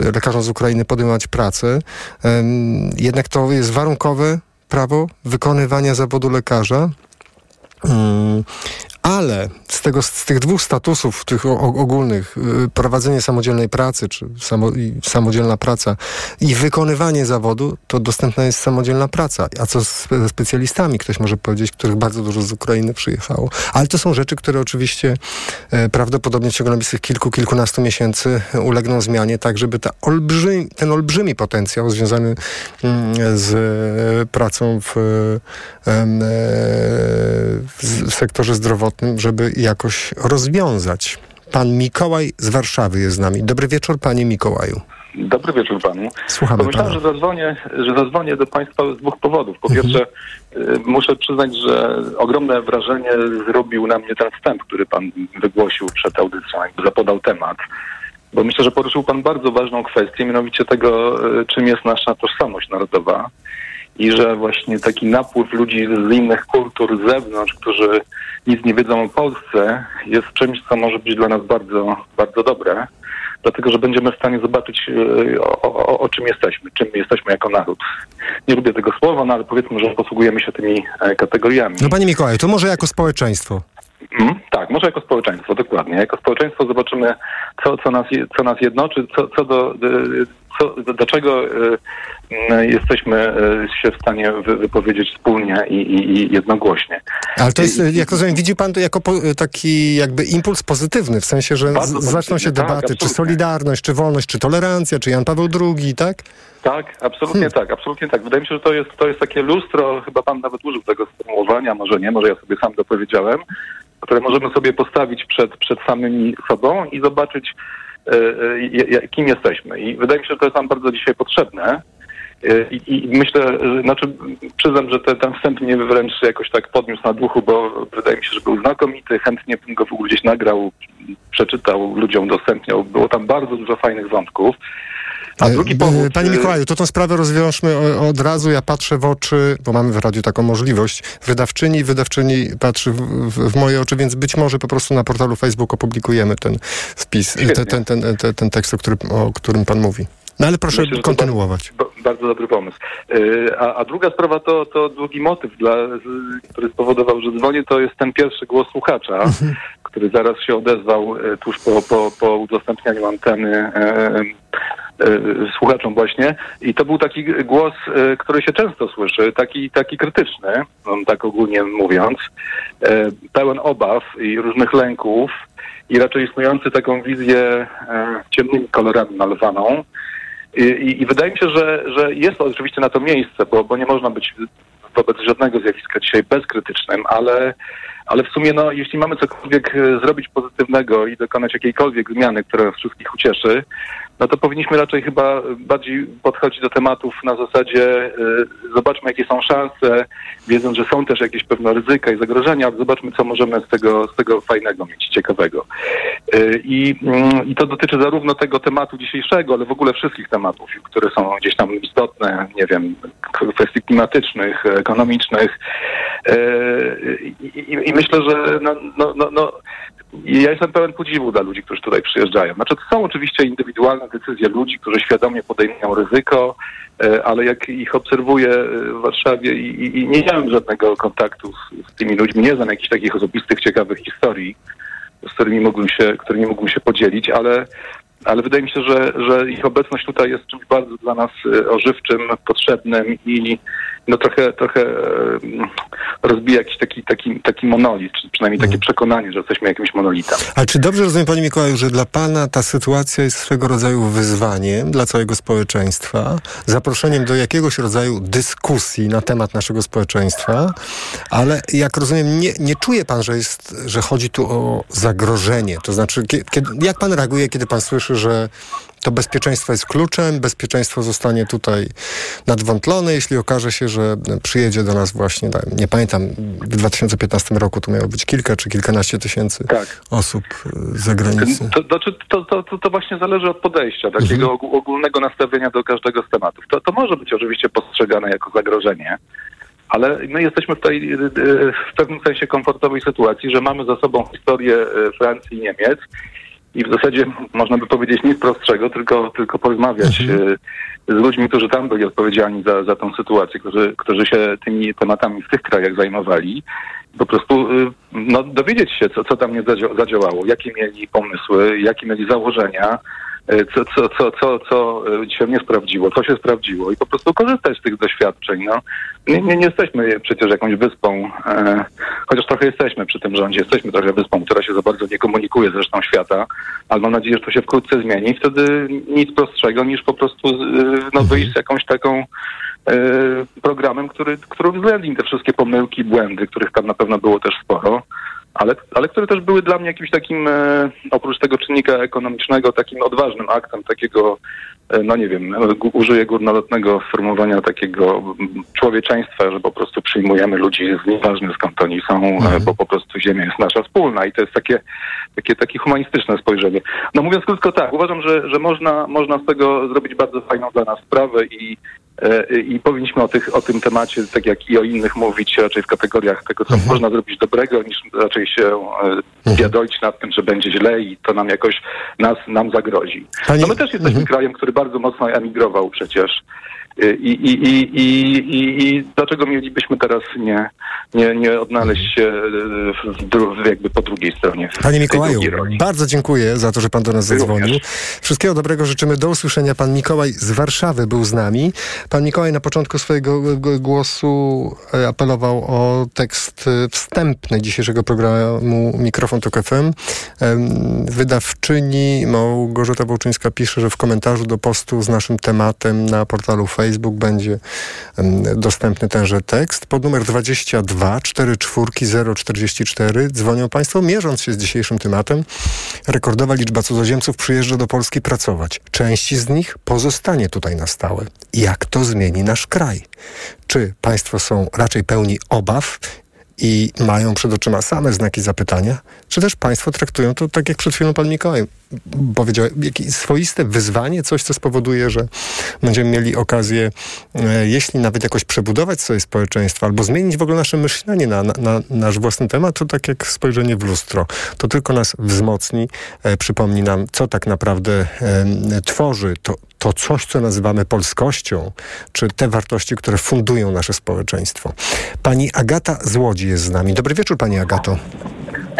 y, lekarzom z Ukrainy podejmować pracę. Em, jednak to jest warunkowe prawo wykonywania zawodu lekarza. Ale z, tego, z tych dwóch statusów, tych ogólnych, y, prowadzenie samodzielnej pracy, czy samo, samodzielna praca i wykonywanie zawodu, to dostępna jest samodzielna praca. A co z spe- specjalistami, ktoś może powiedzieć, których bardzo dużo z Ukrainy przyjechało. Ale to są rzeczy, które oczywiście e, prawdopodobnie w ciągu najbliższych kilku, kilkunastu miesięcy ulegną zmianie, tak żeby ta olbrzymi, ten olbrzymi potencjał związany mm, z e, pracą w, e, w sektorze zdrowotnym, żeby jakoś rozwiązać. Pan Mikołaj z Warszawy jest z nami. Dobry wieczór, panie Mikołaju. Dobry wieczór panu. Słuchamy Pomyślałem, pana. że zadzwonię, że zadzwonię do państwa z dwóch powodów. Po pierwsze, y, muszę przyznać, że ogromne wrażenie zrobił na mnie ten wstęp, który pan wygłosił przed audycją, jakby zapodał temat. Bo myślę, że poruszył pan bardzo ważną kwestię, mianowicie tego, y, czym jest nasza tożsamość narodowa. I że właśnie taki napływ ludzi z innych kultur, z zewnątrz, którzy nic nie wiedzą o Polsce, jest czymś, co może być dla nas bardzo, bardzo dobre dlatego że będziemy w stanie zobaczyć, e, o, o, o czym jesteśmy, czym my jesteśmy jako naród. Nie lubię tego słowa, no ale powiedzmy, że posługujemy się tymi e, kategoriami. No panie Mikołaju, to może jako społeczeństwo. Mm, tak, może jako społeczeństwo, dokładnie. Jako społeczeństwo zobaczymy, co, co, nas, co nas jednoczy, co, co do, e, co, do, czego e, m, jesteśmy e, się w stanie wy, wypowiedzieć wspólnie i, i, i jednogłośnie. Ale to jest, jak rozumiem, widzi pan to jako po, taki jakby impuls pozytywny, w sensie, że z, zaczną się tak, debaty, czy absolutnie. solidarność, czy wolność, czy tolerancja, czy Jan Paweł II, tak? Tak, absolutnie tak, absolutnie tak. Wydaje mi się, że to jest, to jest takie lustro, chyba pan nawet użył tego sformułowania, może nie, może ja sobie sam dopowiedziałem, które możemy sobie postawić przed, przed samymi sobą i zobaczyć, kim jesteśmy. I wydaje mi się, że to jest nam bardzo dzisiaj potrzebne. I, I myślę, że, znaczy przyznam, że te, ten wstęp mnie wręcz jakoś tak podniósł na duchu, bo wydaje mi się, że był znakomity, chętnie bym go w ogóle gdzieś nagrał, przeczytał, ludziom udostępniał. Było tam bardzo dużo fajnych wątków. A drugi E, powód... Panie e, Mikołaju, to tą sprawę rozwiążmy od razu. Ja patrzę w oczy, bo mamy w radiu taką możliwość, wydawczyni. Wydawczyni patrzy w, w, w moje oczy, więc być może po prostu na portalu Facebook opublikujemy ten wpis, ten, ten, ten, ten, ten tekst, o którym, o którym pan mówi. No ale proszę Myślę, kontynuować. Ba- bardzo dobry pomysł. A, a druga sprawa to, to drugi motyw, dla, który spowodował, że dzwonię, to jest ten pierwszy głos słuchacza, który zaraz się odezwał e, tuż po, po, po udostępnianiu anteny e, e, słuchaczom właśnie. I to był taki głos, który się często słyszy, taki, taki krytyczny, tak ogólnie mówiąc, pełen obaw i różnych lęków i raczej istniejący taką wizję ciemnymi kolorami malowaną. I, i, I wydaje mi się, że, że jest oczywiście na to miejsce, bo, bo nie można być wobec żadnego zjawiska dzisiaj bezkrytycznym, ale, ale w sumie, no, jeśli mamy cokolwiek e, zrobić pozytywnego i dokonać jakiejkolwiek zmiany, która wszystkich ucieszy, no to powinniśmy raczej chyba bardziej podchodzić do tematów na zasadzie y, zobaczmy, jakie są szanse, wiedząc, że są też jakieś pewne ryzyka i zagrożenia, ale zobaczmy, co możemy z tego, z tego fajnego mieć, ciekawego. Y, I, mm, I to dotyczy zarówno tego tematu dzisiejszego, ale w ogóle wszystkich tematów, które są gdzieś tam istotne, nie wiem, kwestii klimatycznych, ekonomicznych. Y, I, myślę, że no, no, no, no, ja jestem pełen podziwu dla ludzi, którzy tutaj przyjeżdżają. Znaczy, to są oczywiście indywidualne decyzje ludzi, którzy świadomie podejmują ryzyko, e, ale jak ich obserwuję e, w Warszawie i, i, i nie miałem żadnego kontaktu z, z tymi ludźmi, nie znam jakichś takich osobistych, ciekawych historii, z którymi mógłbym się, którymi mógłbym się podzielić, ale ale wydaje mi się, że, że ich obecność tutaj jest czymś bardzo dla nas e, ożywczym, potrzebnym i no trochę, trochę rozbija jakiś taki, taki, taki monolit, czy przynajmniej takie przekonanie, że jesteśmy jakimś monolitem. Ale czy dobrze rozumiem, panie Mikołaju, że dla pana ta sytuacja jest swego rodzaju wyzwaniem dla całego społeczeństwa, zaproszeniem do jakiegoś rodzaju dyskusji na temat naszego społeczeństwa, ale jak rozumiem, nie, nie czuje pan, że, jest, że chodzi tu o zagrożenie. To znaczy, kiedy, jak pan reaguje, kiedy pan słyszy, że to bezpieczeństwo jest kluczem, bezpieczeństwo zostanie tutaj nadwątlone, jeśli okaże się, że przyjedzie do nas właśnie, nie pamiętam, w 2015 roku to miało być kilka czy kilkanaście tysięcy tak. osób z zagranicy. To, to, to, to, to właśnie zależy od podejścia, takiego mhm. ogólnego nastawienia do każdego z tematów. To, to może być oczywiście postrzegane jako zagrożenie, ale my jesteśmy tutaj w pewnym sensie komfortowej sytuacji, że mamy za sobą historię Francji i Niemiec i w zasadzie można by powiedzieć nic prostszego, tylko, tylko porozmawiać mhm. E, z ludźmi, którzy tam byli odpowiedzialni za, za tą sytuację, którzy, którzy się tymi tematami w tych krajach zajmowali. Po prostu e, no, dowiedzieć się, co, co tam nie zadziałało, jakie mieli pomysły, jakie mieli założenia, co, co, co, co, co e, się nie sprawdziło, co się sprawdziło i po prostu korzystać z tych doświadczeń. No. Nie, nie, nie jesteśmy przecież jakąś wyspą, e, chociaż trochę jesteśmy przy tym rządzie, jesteśmy trochę wyspą, która się za bardzo nie komunikuje z resztą świata, ale mam nadzieję, że to się wkrótce zmieni. Wtedy nic prostszego niż po prostu e, no, wyjść z jakąś taką programem, który, który uwzględni te wszystkie pomyłki, błędy, których tam na pewno było też sporo ale, ale które też były dla mnie jakimś takim, e, oprócz tego czynnika ekonomicznego, takim odważnym aktem takiego, no nie wiem, użyję górnolotnego sformułowania takiego człowieczeństwa, że po prostu przyjmujemy ludzi z nieważne skąd oni są, e, mhm. bo po prostu ziemia jest nasza wspólna i to jest takie, takie, takie humanistyczne spojrzenie. No mówiąc krótko tak, uważam, że, że można, można z tego zrobić bardzo fajną dla nas sprawę i E, i powinniśmy o, tych, o tym temacie, tak jak i o innych, mówić raczej w kategoriach tego, co mhm. można zrobić dobrego, niż raczej się e, biadolić mhm. nad tym, że będzie źle i to nam jakoś nas, nam zagrozi. Pani... No my też jesteśmy mhm. krajem, który bardzo mocno emigrował przecież i, i, i, i, i, i dlaczego mielibyśmy teraz nie, nie, nie odnaleźć się w, jakby po drugiej stronie? Panie Mikołaju, bardzo dziękuję za to, że pan do nas zadzwonił. Wszystkiego dobrego życzymy. Do usłyszenia. Pan Mikołaj z Warszawy był z nami. Pan Mikołaj na początku swojego głosu e, apelował o tekst e, wstępny dzisiejszego programu Mikrofon Tok FM. Wydawczyni Małgorzata Wołczyńska pisze, że w komentarzu do postu z naszym tematem na portalu Facebook Facebook będzie dostępny tenże tekst. Pod numer 22 44 044 dzwonią Państwo, mierząc się z dzisiejszym tematem. Rekordowa liczba cudzoziemców przyjeżdża do Polski pracować. Część z nich pozostanie tutaj na stałe. Jak to zmieni nasz kraj? Czy Państwo są raczej pełni obaw i mają przed oczyma same znaki zapytania, czy też państwo traktują to tak, jak przed chwilą pan Mikołaj powiedział, jakieś swoiste wyzwanie, coś, co spowoduje, że będziemy mieli okazję, e, jeśli nawet jakoś przebudować swoje społeczeństwo, albo zmienić w ogóle nasze myślenie na, na, na nasz własny temat, to tak jak spojrzenie w lustro. To tylko nas wzmocni, e, przypomni nam, co tak naprawdę e, tworzy to, to coś, co nazywamy polskością, czy te wartości, które fundują nasze społeczeństwo. Pani Agata z Łodzi jest z nami. Dobry wieczór, Pani Agato.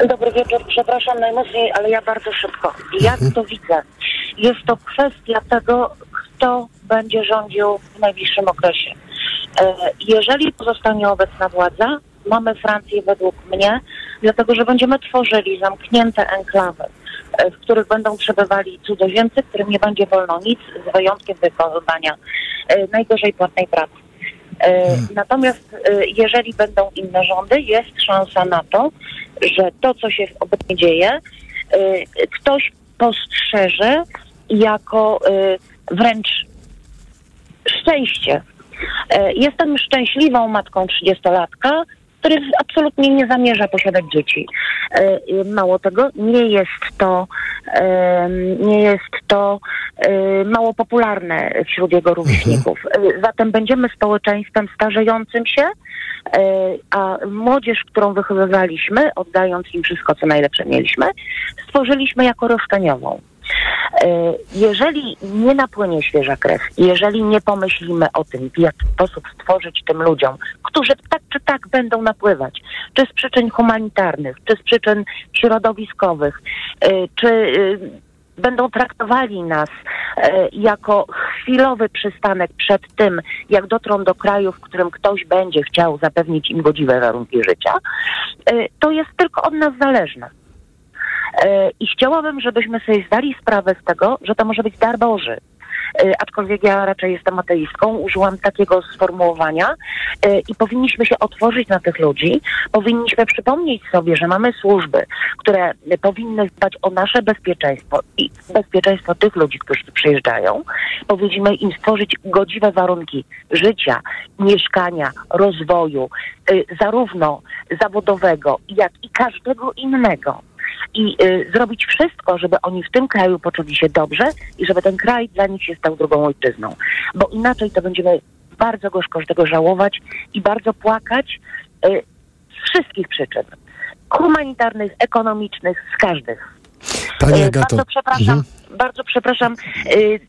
Dobry wieczór, przepraszam najmocniej, ale ja bardzo szybko. Jak mhm. to widzę? Jest to kwestia tego, kto będzie rządził w najbliższym okresie. E, jeżeli pozostanie obecna władza, mamy Francję według mnie, dlatego że będziemy tworzyli zamknięte enklawy, w których będą przebywali cudzoziemcy, którym nie będzie wolno nic, z wyjątkiem wykonywania e, najgorzej płatnej pracy. Hmm. Natomiast jeżeli będą inne rządy, jest szansa na to, że to, co się obecnie dzieje, ktoś postrzeże jako wręcz szczęście. Jestem szczęśliwą matką trzydziestolatka, który absolutnie nie zamierza posiadać dzieci. E, mało tego, nie jest to nie jest to e, mało popularne wśród jego rówieśników. Mhm. Zatem będziemy społeczeństwem starzejącym się, e, a młodzież, którą wychowywaliśmy, oddając im wszystko, co najlepsze mieliśmy, stworzyliśmy jako roszczeniową. E, jeżeli nie napłynie świeża krew, jeżeli nie pomyślimy o tym, w jaki sposób stworzyć tym ludziom, którzy tak czy tak będą napływać, czy z przyczyn humanitarnych, czy z przyczyn środowiskowych, e, czy e, będą traktowali nas jako chwilowy przystanek przed tym, jak dotrą do kraju, w którym ktoś będzie chciał zapewnić im godziwe warunki życia, to jest tylko od nas zależne. E, I chciałabym, żebyśmy sobie zdali sprawę z tego, że to może być dar Boży. E, aczkolwiek ja raczej jestem ateistką, użyłam takiego sformułowania e, i powinniśmy się otworzyć na tych ludzi, powinniśmy przypomnieć sobie, że mamy służby, które powinny dbać o nasze bezpieczeństwo i bezpieczeństwo tych ludzi, którzy przyjeżdżają. Powinniśmy im stworzyć godziwe warunki życia, mieszkania, rozwoju, zarówno zawodowego, jak i każdego innego i y, zrobić wszystko, żeby oni w tym kraju poczuli się dobrze i żeby ten kraj dla nich się stał drugą ojczyzną. Bo inaczej to będziemy bardzo gorzko tego żałować i bardzo płakać y, z wszystkich przyczyn. Humanitarnych, ekonomicznych, z każdych. Pani Y, Agato. Bardzo przepraszam. Mhm. Bardzo przepraszam, y,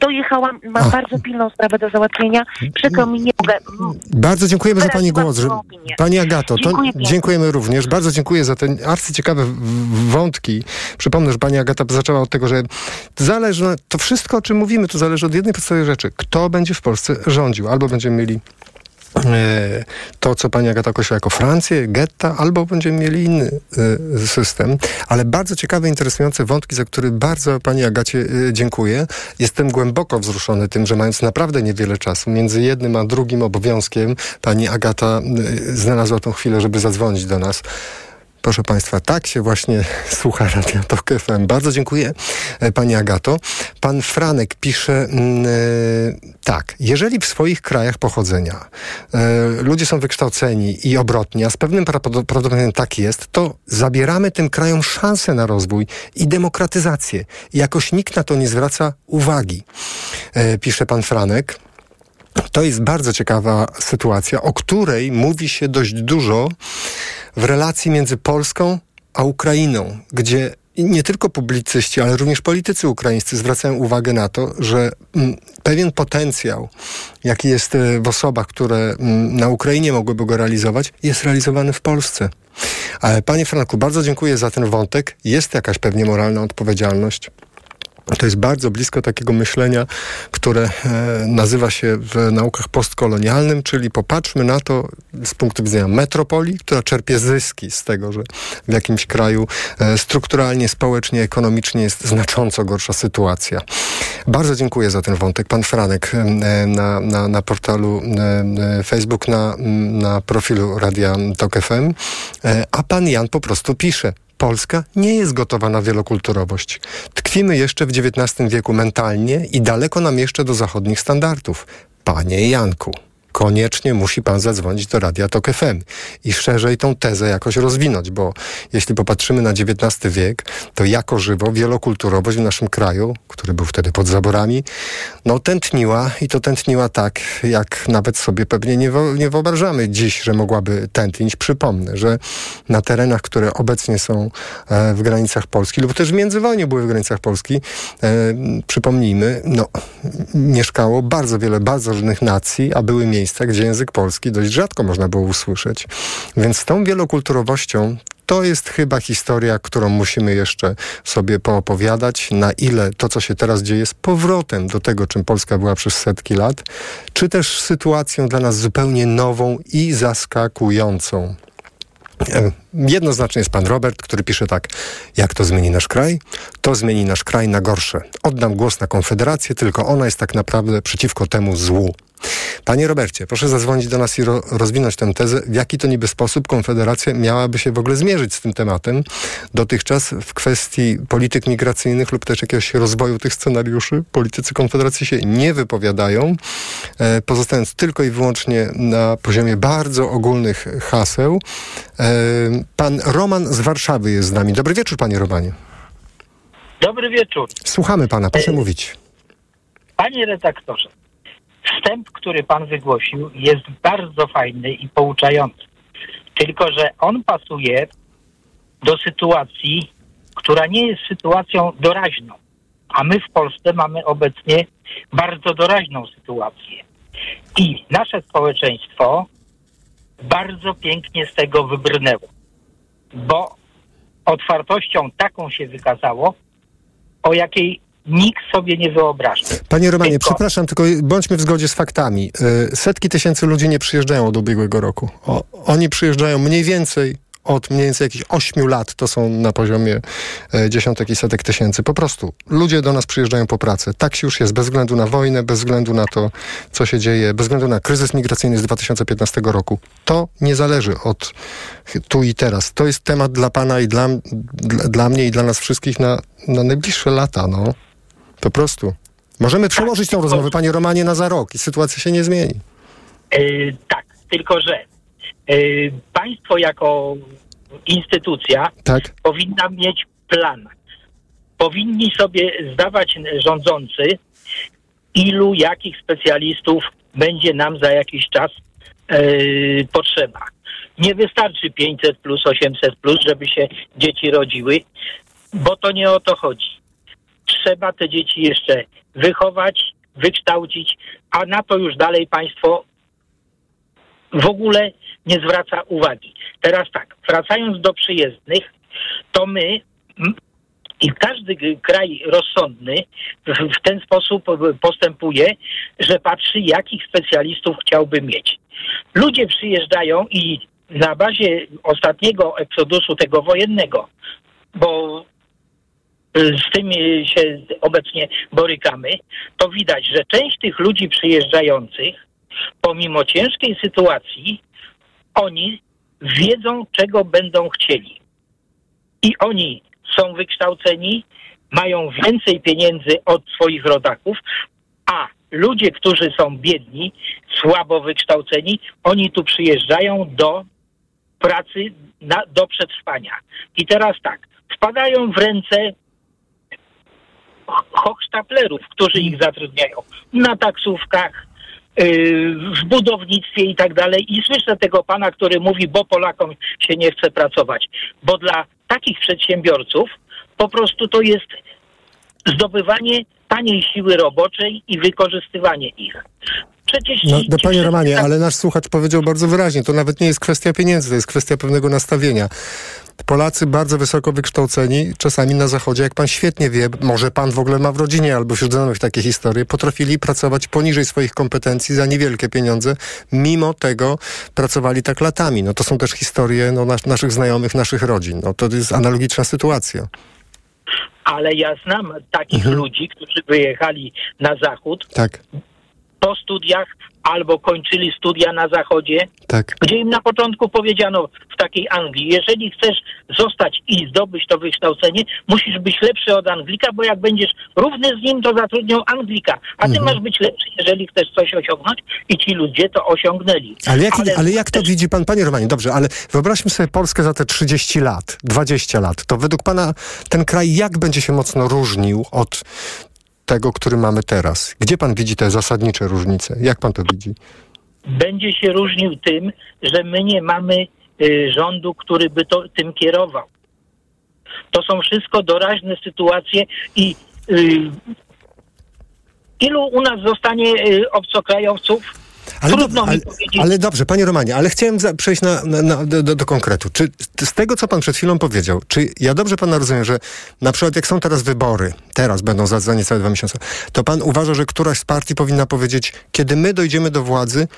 dojechałam, mam bardzo pilną sprawę do załatwienia. Przykro mi, nie mogę. Bardzo dziękujemy za Pani głos. Że... Pani Agato, to Dziękuję dziękujemy również. Bardzo dziękuję za te arcyciekawe wątki. Przypomnę, że Pani Agata zaczęła od tego, że zależy, to wszystko, o czym mówimy, to zależy od jednej podstawowej rzeczy. Kto będzie w Polsce rządził? Albo będziemy mieli to, co pani Agata określa jako Francję, getta, albo będziemy mieli inny e, system. Ale bardzo ciekawe, interesujące wątki, za które bardzo pani Agacie e, dziękuję. Jestem głęboko wzruszony tym, że mając naprawdę niewiele czasu, między jednym a drugim obowiązkiem, pani Agata e, znalazła tą chwilę, żeby zadzwonić do nas. Proszę Państwa, tak się właśnie słucha Radia Tok FM. Bardzo dziękuję e, Pani Agato. Pan Franek pisze e, tak. Jeżeli w swoich krajach pochodzenia e, ludzie są wykształceni i obrotni, a z pewnym prawdopod- prawdopodobieństwem tak jest, to zabieramy tym krajom szansę na rozwój i demokratyzację. Jakoś nikt na to nie zwraca uwagi, e, pisze Pan Franek. To jest bardzo ciekawa sytuacja, o której mówi się dość dużo w relacji między Polską a Ukrainą, gdzie nie tylko publicyści, ale również politycy ukraińscy zwracają uwagę na to, że mm, pewien potencjał, jaki jest e, w osobach, które mm, na Ukrainie mogłyby go realizować, jest realizowany w Polsce. Ale panie Franku, bardzo dziękuję za ten wątek. Jest jakaś pewnie moralna odpowiedzialność. To jest bardzo blisko takiego myślenia, które e, nazywa się w naukach postkolonialnym, czyli popatrzmy na to z punktu widzenia metropolii, która czerpie zyski z tego, że w jakimś kraju e, strukturalnie, społecznie, ekonomicznie jest znacząco gorsza sytuacja. Bardzo dziękuję za ten wątek. Pan Franek e, na, na, na portalu Facebook, na, na profilu Radia Tok FM, a pan Jan po prostu pisze. Polska nie jest gotowa na wielokulturowość. Tkwimy jeszcze w XIX wieku mentalnie i daleko nam jeszcze do zachodnich standardów. Panie Janku, koniecznie musi pan zadzwonić do Radia Tok FM i szerzej tą tezę jakoś rozwinąć, bo jeśli popatrzymy na XIX wiek, to jako żywo wielokulturowość w naszym kraju, który był wtedy pod zaborami, no tętniła i to tętniła tak, jak nawet sobie pewnie nie, nie wyobrażamy dziś, że mogłaby tętnić. Przypomnę, że na terenach, które obecnie są e, w granicach Polski, lub też w międzywojniu były w granicach Polski, e, przypomnijmy, no, mieszkało bardzo wiele bardzo różnych nacji, a były miejsca, gdzie język polski dość rzadko można było usłyszeć. Więc z tą wielokulturowością to jest chyba historia, którą musimy jeszcze sobie poopowiadać, na ile to, co się teraz dzieje, jest powrotem do tego, czym Polska była przez setki lat, czy też sytuacją dla nas zupełnie nową i zaskakującą. Jednoznacznie jest pan Robert, który pisze tak. Jak to zmieni nasz kraj? To zmieni nasz kraj na gorsze. Oddam głos na Konfederację, tylko ona jest tak naprawdę przeciwko temu złu. Panie Robercie, proszę zadzwonić do nas i ro rozwinąć tę tezę, w jaki to niby sposób Konfederacja miałaby się w ogóle zmierzyć z tym tematem dotychczas w kwestii polityk migracyjnych lub też jakiegoś rozwoju tych scenariuszy. Politycy Konfederacji się nie wypowiadają, e, pozostając tylko i wyłącznie na poziomie bardzo ogólnych haseł. E, pan Roman z Warszawy jest z nami. Dobry wieczór, panie Romanie. Dobry wieczór. Słuchamy pana, proszę mówić. Panie redaktorze, wstęp, który pan wygłosił, jest bardzo fajny i pouczający. Tylko, że on pasuje do sytuacji, która nie jest sytuacją doraźną. A my w Polsce mamy obecnie bardzo doraźną sytuację. I nasze społeczeństwo bardzo pięknie z tego wybrnęło. Bo otwartością taką się wykazało, o jakiej nikt sobie nie wyobraża. Panie Romanie, Tylko- przepraszam, tylko bądźmy w zgodzie z faktami. Y, Setki tysięcy ludzi nie przyjeżdżają od ubiegłego roku. O, oni przyjeżdżają mniej więcej od mniej więcej jakichś 8 lat, to są na poziomie e, dziesiątek i setek tysięcy. Po prostu ludzie do nas przyjeżdżają po pracę. Tak się już jest, bez względu na wojnę, bez względu na to, co się dzieje, bez względu na kryzys migracyjny z 2015 roku. To nie zależy od tu i teraz. To jest temat dla pana i dla, dla, dla mnie i dla nas wszystkich na, na najbliższe lata, no. Po prostu. Możemy przełożyć tą rozmowę, panie Romanie, na za rok i sytuacja się nie zmieni. E, tak, tylko że e, państwo jako instytucja Tak? powinna mieć plan. Powinni sobie zdawać rządzący, ilu, jakich specjalistów będzie nam za jakiś czas e, potrzeba. Nie wystarczy 500 plus 800 plus, żeby się dzieci rodziły, bo to nie o to chodzi. Trzeba te dzieci jeszcze wychować, wykształcić, a na to już dalej państwo w ogóle nie zwraca uwagi. Teraz tak, wracając do przyjezdnych, to my i każdy kraj rozsądny w, ten sposób postępuje, że patrzy, jakich specjalistów chciałby mieć. Ludzie przyjeżdżają i na bazie ostatniego eksodusu tego wojennego, bo z tym y, się obecnie borykamy, to widać, że część tych ludzi przyjeżdżających, pomimo ciężkiej sytuacji, oni wiedzą, czego będą chcieli. I oni są wykształceni, mają więcej pieniędzy od swoich rodaków, a ludzie, którzy są biedni, słabo wykształceni, oni tu przyjeżdżają do pracy, na, do przetrwania. I teraz tak, wpadają w ręce hochsztaplerów, którzy ich zatrudniają na taksówkach, yy, w budownictwie i tak dalej. I słyszę tego pana, który mówi, bo Polakom się nie chce pracować. Bo dla takich przedsiębiorców po prostu to jest zdobywanie taniej siły roboczej i wykorzystywanie ich. Przecież No, no panie Romanie, tak- ale nasz słuchacz powiedział bardzo wyraźnie, to nawet nie jest kwestia pieniędzy, to jest kwestia pewnego nastawienia. Polacy bardzo wysoko wykształceni, czasami na zachodzie, jak pan świetnie wie, może pan w ogóle ma w rodzinie albo wśród znajomych takie historie, potrafili pracować poniżej swoich kompetencji za niewielkie pieniądze, mimo tego pracowali tak latami. No to są też historie no, nas, naszych znajomych, naszych rodzin. No to jest analogiczna sytuacja. Ale ja znam takich ludzi, którzy wyjechali na zachód Tak, po studiach albo kończyli studia na zachodzie, tak. gdzie im na początku powiedziano w takiej Anglii, jeżeli chcesz zostać i zdobyć to wykształcenie, musisz być lepszy od Anglika, bo jak będziesz równy z nim, to zatrudnią Anglika, a ty masz być lepszy, jeżeli chcesz coś osiągnąć i ci ludzie to osiągnęli. Ale jak, ale jak to widzi pan, panie Romanie, dobrze, ale wyobraźmy sobie Polskę za te 30 lat, 20 lat. To według pana ten kraj jak będzie się mocno różnił od tego, który mamy teraz? Gdzie pan widzi te zasadnicze różnice? Jak pan to widzi? będzie się różnił tym, że my nie mamy y, rządu, który by to, tym kierował. To są wszystko doraźne sytuacje i y, ilu u nas zostanie y, obcokrajowców? Ale, Trudno mi ale, powiedzieć. ale dobrze, panie Romanie, ale chciałem za, przejść na, na, na, do, do, do konkretu. Czy z tego, co pan przed chwilą powiedział, czy ja dobrze pana rozumiem, że na przykład jak są teraz wybory, teraz będą za, za niecałe dwa miesiące, to pan uważa, że któraś z partii powinna powiedzieć, kiedy my dojdziemy do władzy,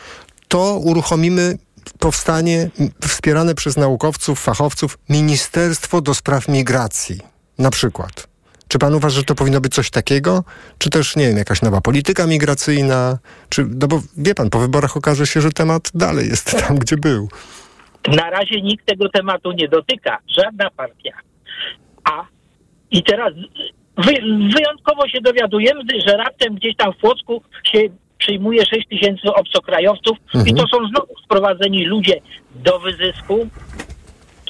to uruchomimy powstanie wspierane przez naukowców, fachowców Ministerstwo do Spraw Migracji, na przykład. Czy pan uważa, że to powinno być coś takiego? Czy też, nie wiem, jakaś nowa polityka migracyjna? Czy, no bo wie pan, po wyborach okaże się, że temat dalej jest tam, gdzie był. Na razie nikt tego tematu nie dotyka, żadna partia. A i teraz wy, wyjątkowo się dowiadujemy, że raptem gdzieś tam w Płocku się przyjmuje 6 tysięcy obcokrajowców i to są znowu sprowadzeni ludzie do wyzysku,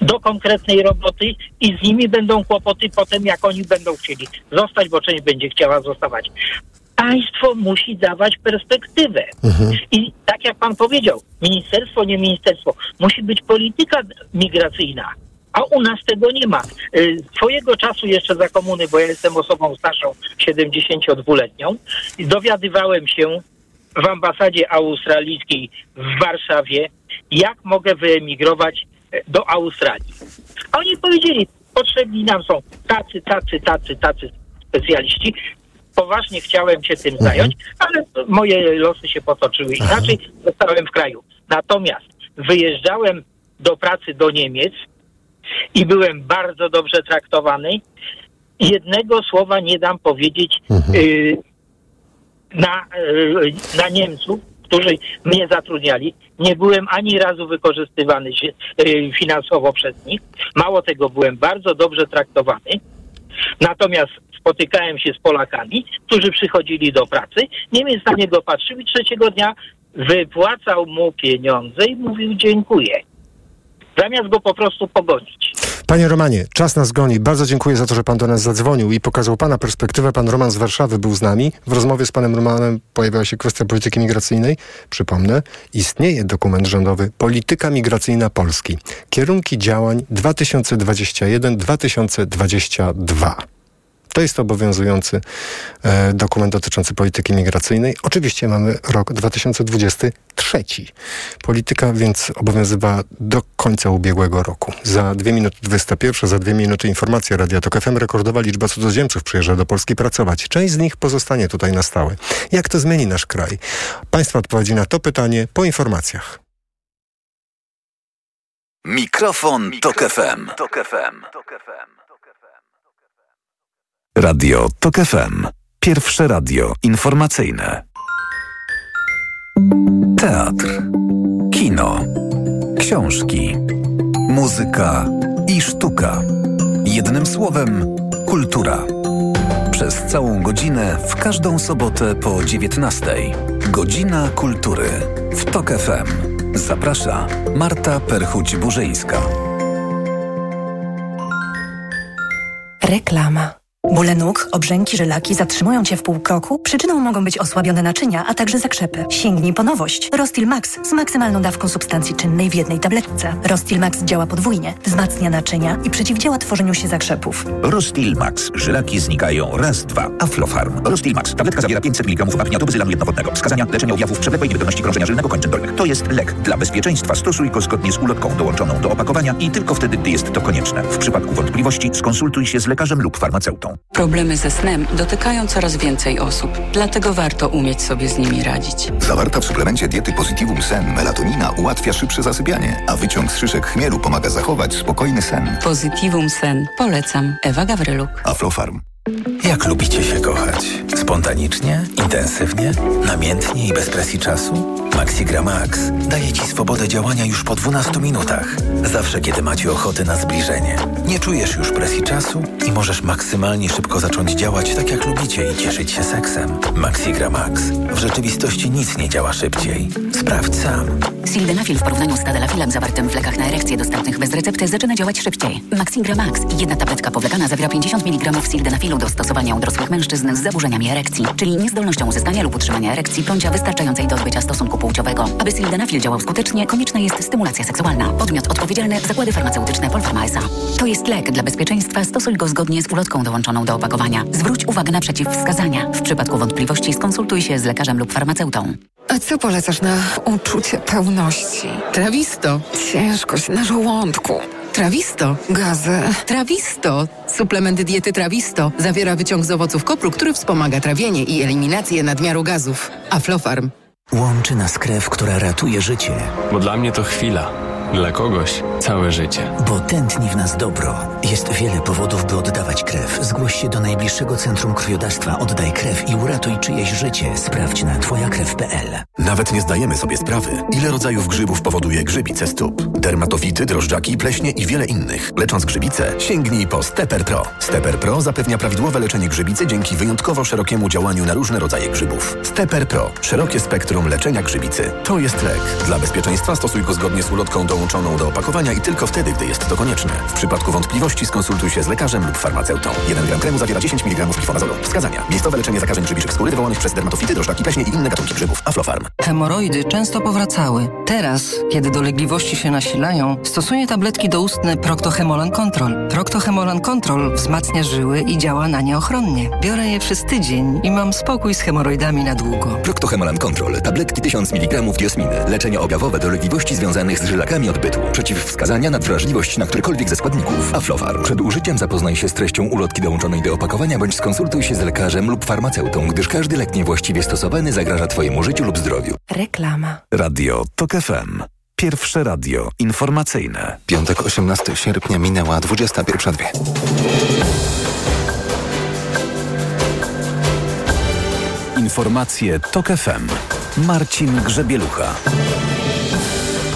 do konkretnej roboty i z nimi będą kłopoty potem, jak oni będą chcieli zostać, bo część będzie chciała zostawać. Państwo musi dawać perspektywę. I tak jak pan powiedział, ministerstwo, nie ministerstwo, musi być polityka migracyjna. A u nas tego nie ma. Y, Swojego czasu jeszcze za komuny, bo ja jestem osobą starszą, 72-letnią, i dowiadywałem się w ambasadzie australijskiej w Warszawie, jak mogę wyemigrować do Australii. A oni powiedzieli, potrzebni nam są tacy, tacy, tacy, tacy specjaliści. Poważnie chciałem się tym zająć, ale moje losy się potoczyły inaczej. Zostałem w kraju. Natomiast wyjeżdżałem do pracy do Niemiec i byłem bardzo dobrze traktowany. Jednego słowa nie dam powiedzieć y, na, y, na Niemców, którzy mnie zatrudniali. Nie byłem ani razu wykorzystywany y, finansowo przez nich. Mało tego, byłem bardzo dobrze traktowany. Natomiast spotykałem się z Polakami, którzy przychodzili do pracy. Niemiec na niego patrzył i trzeciego dnia wypłacał mu pieniądze i mówił dziękuję. Zamiast go po prostu pogonić. Panie Romanie, czas nas goni. Bardzo dziękuję za to, że pan do nas zadzwonił i pokazał pana perspektywę. Pan Roman z Warszawy był z nami. W rozmowie z panem Romanem pojawiała się kwestia polityki migracyjnej. Przypomnę, istnieje dokument rządowy Polityka migracyjna Polski. Kierunki działań 2021-2022. To jest obowiązujący e, dokument dotyczący polityki migracyjnej. Oczywiście mamy rok 2023. Polityka więc obowiązywała do końca ubiegłego roku. Za dwie minuty 21, za dwie minuty informacja Radia Tok FM. Rekordowa liczba cudzoziemców przyjeżdża do Polski pracować. Część z nich pozostanie tutaj na stałe. Jak to zmieni nasz kraj? Państwa odpowiedzi na to pytanie po informacjach. Mikrofon, Tok FM. Tok FM. Radio Tok FM. Pierwsze radio informacyjne. Teatr, kino, książki, muzyka i sztuka. Jednym słowem, kultura. Przez całą godzinę w każdą sobotę po 19. Godzina kultury w Tok FM. Zaprasza Marta Perchuć-Burzyńska. Reklama. Bóle nóg, obrzęki, żylaki zatrzymują Cię w pół kroku? Przyczyną mogą być osłabione naczynia, a także zakrzepy. Sięgnij po nowość. Rostil Max z maksymalną dawką substancji czynnej w jednej tabletce. Rostil Max działa podwójnie, wzmacnia naczynia i przeciwdziała tworzeniu się zakrzepów. Rostil Max. Żylaki znikają raz, dwa. Aflofarm. Rostil Max. Tabletka zawiera 500 mg wapnia tobuzylanu jednowodnego. Wskazania leczenia objawów przewlekłej niewydolności krążenia żylnego kończyn dolnych. To jest lek. Dla bezpieczeństwa stosuj go zgodnie z ulotką dołączoną do opakowania i tylko wtedy, gdy jest to konieczne. W przypadku wątpliwości skonsultuj się z lekarzem lub farmaceutą. Problemy ze snem dotykają coraz więcej osób, dlatego warto umieć sobie z nimi radzić. Zawarta w suplemencie diety Positivum Sen melatonina ułatwia szybsze zasypianie, a wyciąg z szyszek chmielu pomaga zachować spokojny sen. Positivum Sen. Polecam. Ewa Gawryluk. Aflofarm. Jak lubicie się kochać? Spontanicznie, intensywnie, namiętnie i bez presji czasu? Maxigra Max daje Ci swobodę działania już po 12 minutach. Zawsze, kiedy macie ochotę na zbliżenie. Nie czujesz już presji czasu i możesz maksymalnie szybko zacząć działać tak jak lubicie i cieszyć się seksem. Maxigra Max. W rzeczywistości nic nie działa szybciej. Sprawdź sam. Sildenafil w porównaniu z tadalafilem zawartym w lekach na erekcję dostępnych bez recepty zaczyna działać szybciej. Maxigra Max. Jedna tabletka powlekana zawiera 50 mg sildenafilu do stosowania u dorosłych mężczyzn z zaburzeniami erekcji, czyli niezdolnością uzyskania lub utrzymania erekcji bądź wystarczającej do odbycia stosunku płciowego. Aby sildenafil działał skutecznie, konieczna jest stymulacja seksualna. Podmiot odpowiedzialny Zakłady Farmaceutyczne Polpharma S.A. To jest lek. Dla bezpieczeństwa stosuj go zgodnie z ulotką dołączoną do opakowania. Zwróć uwagę na przeciwwskazania. W przypadku wątpliwości skonsultuj się z lekarzem lub farmaceutą. A co polecasz na uczucie pełności? Trawisto. Ciężkość na żołądku. Trawisto. Gazy. Trawisto. Suplement diety Trawisto zawiera wyciąg z owoców kopru, który wspomaga trawienie i eliminację nadmiaru gazów. Aflofarm. Łączy nas krew, która ratuje życie. Bo dla mnie to chwila. Dla kogoś całe życie. Bo tętni w nas dobro. Jest wiele powodów, by oddawać krew. Zgłoś się do najbliższego centrum krwiodawstwa. Oddaj krew i uratuj czyjeś życie. Sprawdź na twojakrew.pl. Nawet nie zdajemy sobie sprawy, ile rodzajów grzybów powoduje grzybice stóp. Dermatofity, drożdżaki, pleśnie i wiele innych. Lecząc grzybice, sięgnij po Steper Pro. Steper Pro zapewnia prawidłowe leczenie grzybicy dzięki wyjątkowo szerokiemu działaniu na różne rodzaje grzybów. Steper Pro. Szerokie spektrum leczenia grzybicy. To jest lek. Dla bezpieczeństwa stosuj go zgodnie z ulotką dołączoną do opakowania i tylko wtedy, gdy jest to konieczne. W przypadku wątpliwości skonsultuj się z lekarzem lub farmaceutą. 1 gram kremu zawiera 10 mg glifonazolu. Wskazania. Miejscowe leczenie zakażeń grzybiczych skóry wywołanych przez dermatofity, drożdżaki, pleśnie i inne gatunki grzybów. Aflofarm. Hemoroidy często powracały. Teraz, kiedy dolegliwości się nasilają, stosuję tabletki doustne Proctohemolan Control. Proctohemolan Control wzmacnia żyły i działa na nie ochronnie. Biorę je przez tydzień i mam spokój z hemoroidami na długo. Proctohemolan Control. Tabletki 1000 mg diosminy. Leczenie objawowe dolegliwości związanych z żylakami odbytu. Przeciwwskazania na wrażliwość na którykolwiek ze składników. Aflofarm. Przed użyciem zapoznaj się z treścią ulotki dołączonej do opakowania bądź skonsultuj się z lekarzem lub farmaceutą, gdyż każdy lek niewłaściwie stosowany zagraża Twojemu życiu lub zdrowiu. Reklama. Radio TOK FM. Pierwsze radio informacyjne. Piątek 18 sierpnia minęła 21.02. Informacje TOK FM. Marcin Grzebielucha.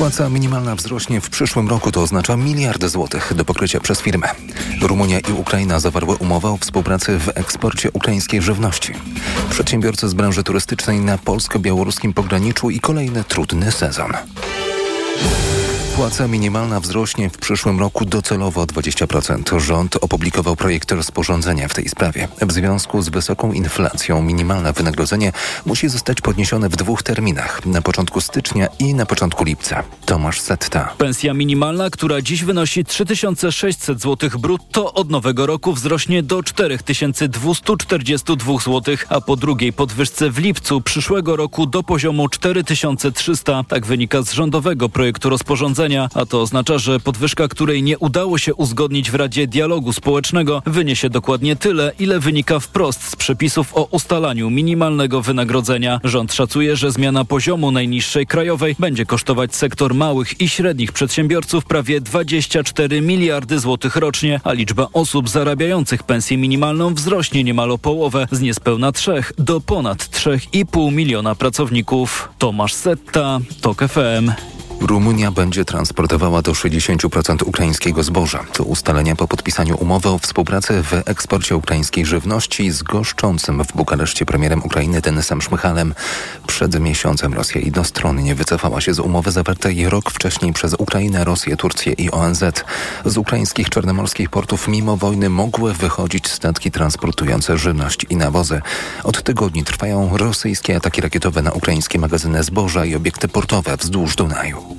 Płaca minimalna wzrośnie w przyszłym roku, to oznacza miliard złotych do pokrycia przez firmę. Rumunia i Ukraina zawarły umowę o współpracy w eksporcie ukraińskiej żywności. Przedsiębiorcy z branży turystycznej na polsko-białoruskim pograniczu i kolejny trudny sezon. Płaca minimalna wzrośnie w przyszłym roku docelowo o 20%. Rząd opublikował projekt rozporządzenia w tej sprawie. W związku z wysoką inflacją minimalne wynagrodzenie musi zostać podniesione w dwóch terminach. Na początku stycznia i na początku lipca. Tomasz Setta. Pensja minimalna, która dziś wynosi 3600 zł brutto, od nowego roku wzrośnie do 4242 zł, a po drugiej podwyżce w lipcu przyszłego roku do poziomu 4300. Tak wynika z rządowego projektu rozporządzenia a to oznacza, że podwyżka, której nie udało się uzgodnić w Radzie Dialogu Społecznego, wyniesie dokładnie tyle, ile wynika wprost z przepisów o ustalaniu minimalnego wynagrodzenia. Rząd szacuje, że zmiana poziomu najniższej krajowej będzie kosztować sektor małych i średnich przedsiębiorców prawie 24 miliardy złotych rocznie, a liczba osób zarabiających pensję minimalną wzrośnie niemal o połowę z niespełna 3 do ponad 3,5 miliona pracowników. Tomasz Setta, TOK FM. Rumunia będzie transportowała do 60% ukraińskiego zboża. To ustalenia po podpisaniu umowy o współpracy w eksporcie ukraińskiej żywności z goszczącym w Bukareszcie premierem Ukrainy Denisem Szmychalem. Przed miesiącem Rosja jednostronnie wycofała się z umowy zawartej rok wcześniej przez Ukrainę, Rosję, Turcję i ONZ. Z ukraińskich czarnomorskich portów mimo wojny mogły wychodzić statki transportujące żywność i nawozy. Od tygodni trwają rosyjskie ataki rakietowe na ukraińskie magazyny zboża i obiekty portowe wzdłuż Dunaju.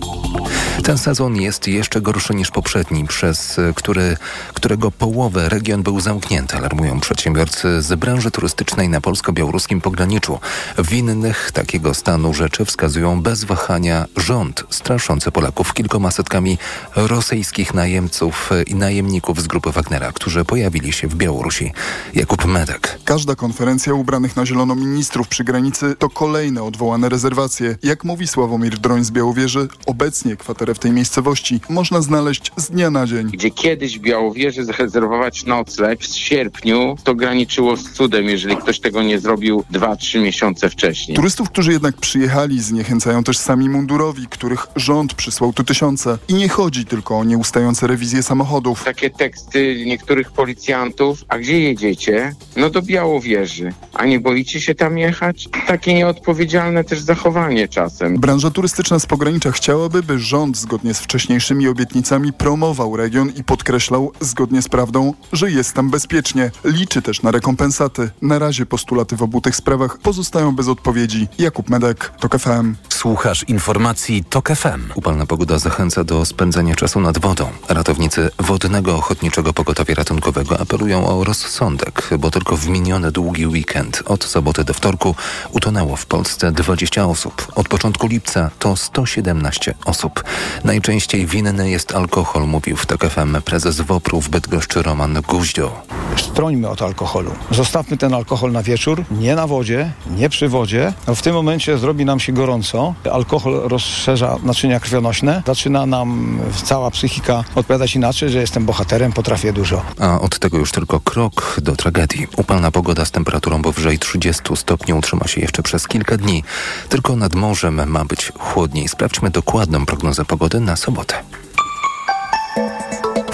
Ten sezon jest jeszcze gorszy niż poprzedni, przez który, którego połowę region był zamknięty, alarmują przedsiębiorcy z branży turystycznej na polsko-białoruskim pograniczu. Winnych takiego stanu rzeczy wskazują bez wahania rząd straszący Polaków kilkoma setkami rosyjskich najemców i najemników z grupy Wagnera, którzy pojawili się w Białorusi. Jakub Medek. Każda konferencja ubranych na zielono ministrów przy granicy to kolejne odwołane rezerwacje. Jak mówi Sławomir Droń z Białowieży, Obecnie kwaterę w tej miejscowości można znaleźć z dnia na dzień. Gdzie kiedyś w Białowieży zarezerwować nocleg w sierpniu, to graniczyło z cudem, jeżeli ktoś tego nie zrobił 2-3 miesiące wcześniej. Turystów, którzy jednak przyjechali, zniechęcają też sami mundurowi, których rząd przysłał tu tysiące. I nie chodzi tylko o nieustające rewizje samochodów. Takie teksty niektórych policjantów, a gdzie jedziecie? No do Białowieży. A nie boicie się tam jechać? Takie nieodpowiedzialne też zachowanie czasem. Branża turystyczna z pogranicza chciałaby, by rząd zgodnie z wcześniejszymi obietnicami promował region i podkreślał zgodnie z prawdą, że jest tam bezpiecznie. Liczy też na rekompensaty. Na razie postulaty w obu tych sprawach pozostają bez odpowiedzi. Jakub Medek, TOK FM. Słuchasz informacji TOK FM. Upalna pogoda zachęca do spędzania czasu nad wodą. Ratownicy Wodnego Ochotniczego Pogotowia Ratunkowego apelują o rozsądek, bo tylko w miniony długi weekend od soboty do wtorku utonęło w Polsce 20 osób. Od początku lipca to 117 osób. Najczęściej winny jest alkohol, mówił w TOK FM prezes WOPR-u w Bydgoszczy Roman Guździo. Strońmy od alkoholu. Zostawmy ten alkohol na wieczór, nie na wodzie, nie przy wodzie. W tym momencie zrobi nam się gorąco. Alkohol rozszerza naczynia krwionośne. Zaczyna nam cała psychika odpowiadać inaczej, że jestem bohaterem, potrafię dużo. A od tego już tylko krok do tragedii. Upalna pogoda z temperaturą powyżej 30 stopni utrzyma się jeszcze przez kilka dni. Tylko nad morzem ma być chłodniej. Sprawdźmy dokładną prognozę pogody na sobotę.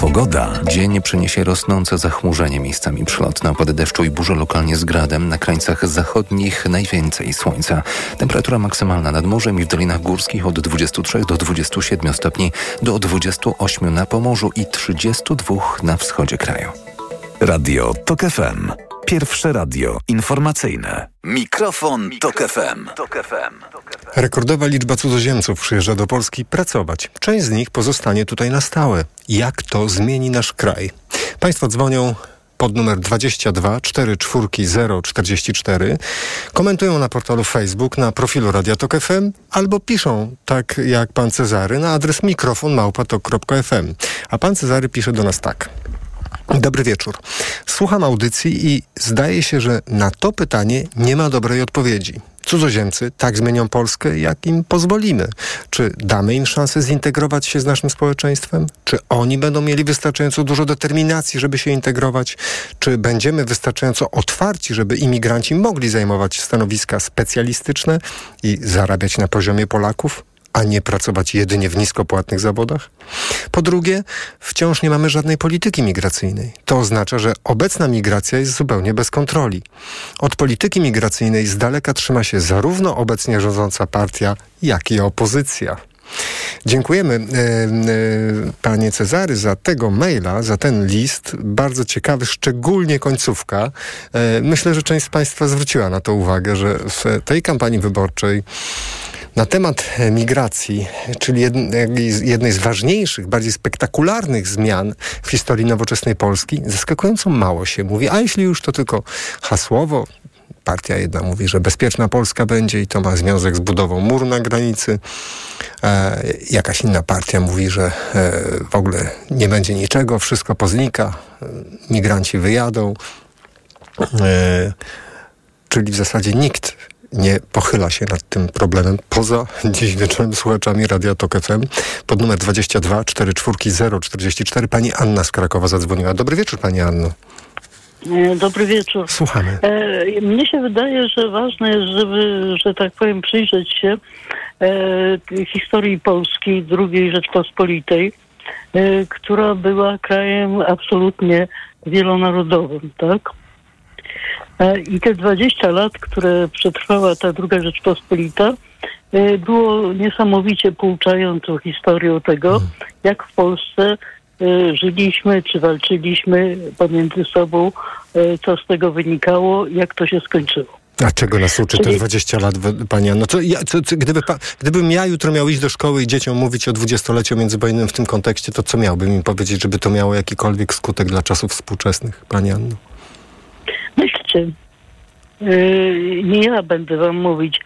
Pogoda. Dzień przyniesie rosnące zachmurzenie, miejscami przelotne opady deszczu i burze lokalnie z gradem. Na krańcach zachodnich najwięcej słońca. Temperatura maksymalna nad morzem i w dolinach górskich od 23 do 27 stopni, do 28 na Pomorzu i 32 na wschodzie kraju. Radio TOK FM. Pierwsze radio informacyjne. Mikrofon, Tok FM. Rekordowa liczba cudzoziemców przyjeżdża do Polski pracować. Część z nich pozostanie tutaj na stałe. Jak to zmieni nasz kraj? Państwo dzwonią pod numer 22 44044. Komentują na portalu Facebook, na profilu Radia Tok FM albo piszą, tak jak pan Cezary, na adres mikrofonmałpatok.fm. A pan Cezary pisze do nas tak. Dobry wieczór. Słucham audycji i zdaje się, że na to pytanie nie ma dobrej odpowiedzi. Cudzoziemcy tak zmienią Polskę, jak im pozwolimy. Czy damy im szansę zintegrować się z naszym społeczeństwem? Czy oni będą mieli wystarczająco dużo determinacji, żeby się integrować? Czy będziemy wystarczająco otwarci, żeby imigranci mogli zajmować stanowiska specjalistyczne i zarabiać na poziomie Polaków? A nie pracować jedynie w niskopłatnych zawodach? Po drugie, wciąż nie mamy żadnej polityki migracyjnej. To oznacza, że obecna migracja jest zupełnie bez kontroli. Od polityki migracyjnej z daleka trzyma się zarówno obecnie rządząca partia, jak i opozycja. Dziękujemy e, e, panie Cezary za tego maila, za ten list. Bardzo ciekawy, szczególnie końcówka. E, myślę, że część z Państwa zwróciła na to uwagę, że w tej kampanii wyborczej na temat e, migracji, czyli jednej z ważniejszych, bardziej spektakularnych zmian w historii nowoczesnej Polski, zaskakująco mało się mówi. A jeśli już to tylko hasłowo, partia jedna mówi, że bezpieczna Polska będzie i to ma związek z budową muru na granicy. E, jakaś inna partia mówi, że e, w ogóle nie będzie niczego, wszystko poznika, e, migranci wyjadą. E, czyli w zasadzie nikt nie pochyla się nad tym problemem poza dziś wieczorem słuchaczami Radia Tok FM pod numer 22 44 044. Pani Anna z Krakowa zadzwoniła. Dobry wieczór Pani Anno. E, dobry wieczór. Słuchamy. E, mnie się wydaje, że ważne jest, żeby, że tak powiem, przyjrzeć się e, historii Polski, II Rzeczpospolitej, e, która była krajem absolutnie wielonarodowym, tak? E, I te 20 lat, które przetrwała ta druga Rzeczpospolita, e, było niesamowicie pouczającą historią tego, mhm. jak w Polsce e, żyliśmy, czy walczyliśmy pomiędzy sobą, co z tego wynikało, jak to się skończyło. A czego nas uczy te 20 lat, Pani No co, ja, co, co, gdyby pa, gdybym ja jutro miał iść do szkoły i dzieciom mówić o dwudziestoleciu międzywojennym w tym kontekście, to co miałbym im powiedzieć, żeby to miało jakikolwiek skutek dla czasów współczesnych, Pani Anno? Myślcie, yy, nie ja będę wam mówić,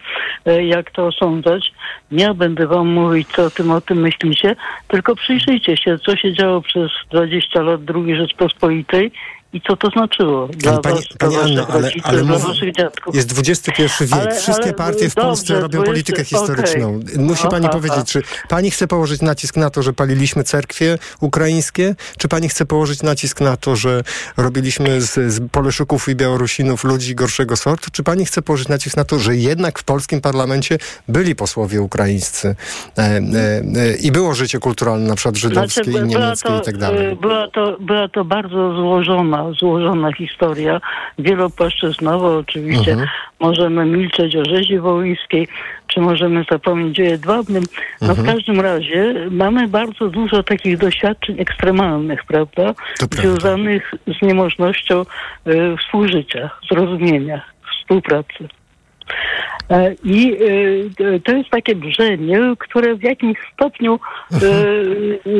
yy, jak to osądzać. Nie ja będę wam mówić, co o tym, o tym myślicie, tylko przyjrzyjcie się, co się działo przez 20 lat II Rzeczpospolitej i co to znaczyło dla pani, was, pani dla Anna, ale, ale dla waszych dziadków. Jest XXI wiek. Ale, Wszystkie ale, partie w Polsce robią 20, politykę historyczną. Okay. Musi pani aha, powiedzieć, czy pani chce położyć nacisk na to, że paliliśmy cerkwie ukraińskie, czy pani chce położyć nacisk na to, że robiliśmy z, z Poleszuków i Białorusinów ludzi gorszego sortu, czy pani chce położyć nacisk na to, że jednak w polskim parlamencie byli posłowie ukraińscy e, e, e, i było życie kulturalne, na przykład żydowskie znaczy, i niemieckie to, i tak dalej? Była to, była to bardzo złożona złożona historia, wielopłaszczyznowa. Oczywiście mhm. możemy milczeć o rzezi wołyńskiej, czy możemy zapomnieć o jedwabnym. No mhm. w każdym razie mamy bardzo dużo takich doświadczeń ekstremalnych, prawda? Związanych z niemożnością y, współżycia, zrozumienia, współpracy. E, I e, to jest takie brzenie, które w jakimś stopniu e,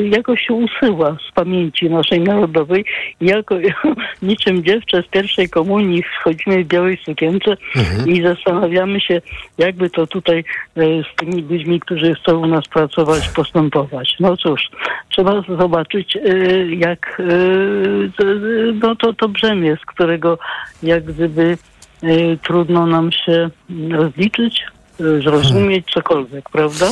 jakoś się usyła z pamięci naszej narodowej. Jako niczym dziewczę z pierwszej komunii wchodzimy w białej sukience mhm. i zastanawiamy się, jakby to tutaj z tymi ludźmi, którzy chcą u nas pracować, postępować. No cóż, trzeba zobaczyć, jak no to, to brzemię, z którego jak gdyby trudno nam się rozliczyć, y, zrozumieć cokolwiek, prawda?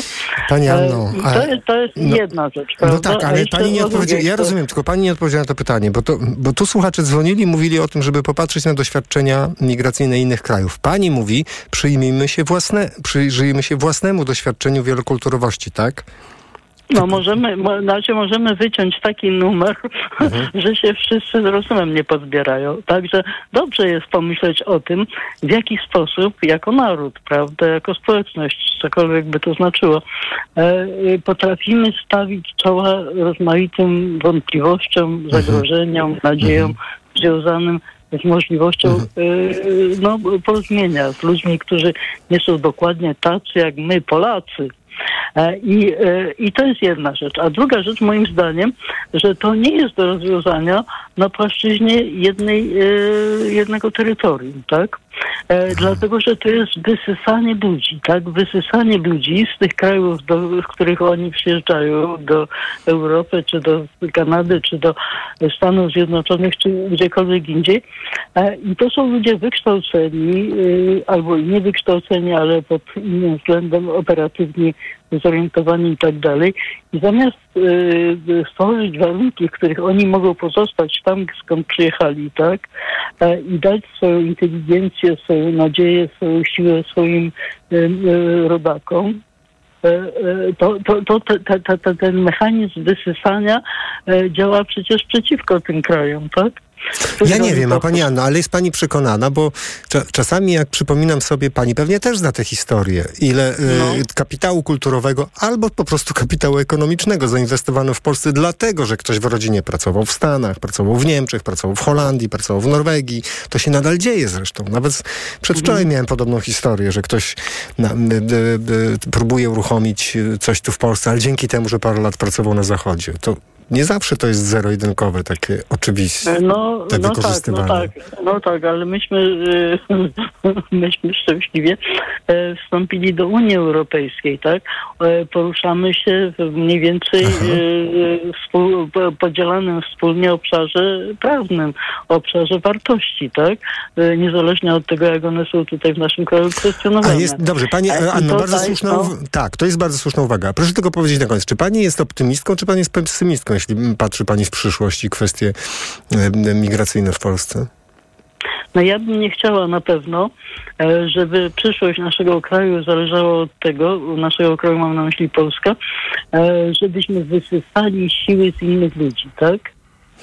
Pani e, Anno, a, to jest, to jest no, jedna rzecz, prawda? No tak, ale pani nie odpowiedziała, ja rozumiem, tylko pani nie odpowiedziała na to pytanie, bo, to, bo tu słuchacze dzwonili, mówili o tym, żeby popatrzeć na doświadczenia migracyjne innych krajów. Pani mówi, przyjmijmy się własne, przyjrzyjmy się własnemu doświadczeniu wielokulturowości, tak? No możemy, znaczy możemy wyciąć taki numer, mhm. że się wszyscy z rozumem nie pozbierają. Także dobrze jest pomyśleć o tym, w jaki sposób jako naród, prawda, jako społeczność, cokolwiek by to znaczyło, e, potrafimy stawić czoła rozmaitym wątpliwościom, mhm. zagrożeniom, nadziejom mhm. związanym z możliwością mhm. e, no, porozumienia z ludźmi, którzy nie są dokładnie tacy jak my, Polacy, E, I, e, I to jest jedna rzecz. A druga rzecz moim zdaniem, że to nie jest do rozwiązania na płaszczyźnie jednej, e, jednego terytorium, tak? E, dlatego, że to jest wysysanie ludzi, tak? Wysysanie ludzi z tych krajów, do, w których oni przyjeżdżają, do Europy, czy do Kanady, czy do Stanów Zjednoczonych, czy gdziekolwiek indziej. E, I to są ludzie wykształceni, e, albo niewykształceni, ale pod innym względem operatywni zorientowani i tak dalej. I zamiast y, stworzyć warunki, w których oni mogą pozostać tam, skąd przyjechali, tak, e, i dać swoją inteligencję, swoją nadzieję, swoją siłę swoim y, y, rodakom, to, to, to, to, to, ten mechanizm wysysania działa przecież przeciwko tym krajom, tak? Ja nie wiem, a pani Anna, ale jest pani przekonana, bo czasami jak przypominam sobie, pani pewnie też zna tę historię, ile y, no. y, kapitału kulturowego albo po prostu kapitału ekonomicznego zainwestowano w Polsce dlatego, że ktoś w rodzinie pracował w Stanach, pracował w Niemczech, pracował w Holandii, pracował w Norwegii. To się nadal dzieje zresztą. Nawet przedwczoraj mhm. miałem podobną historię, że ktoś na, y, y, próbuje uruchomić coś tu w Polsce, ale dzięki temu, że parę lat pracował na Zachodzie. To nie zawsze to jest zero-jedynkowe, takie oczywiste no, te no tak, no tak, no tak, ale myśmy, e, myśmy szczęśliwie e, wstąpili do Unii Europejskiej, tak? E, poruszamy się w mniej więcej współ, podzielanym wspólnie obszarze prawnym, obszarze wartości, tak? Niezależnie od tego, jak one są tutaj w naszym kraju kwestionowane. A jest, dobrze, pani Anno, bardzo słuszna, no, tak, to jest bardzo słuszna uwaga. Proszę tylko powiedzieć na koniec, czy pani jest optymistką, czy pani jest pesymistką, jeśli patrzy Pani w przyszłość i kwestie e, migracyjne w Polsce? No ja bym nie chciała na pewno, e, żeby przyszłość naszego kraju zależała od tego, naszego kraju mam na myśli Polska, e, żebyśmy wysysali siły z innych ludzi, tak?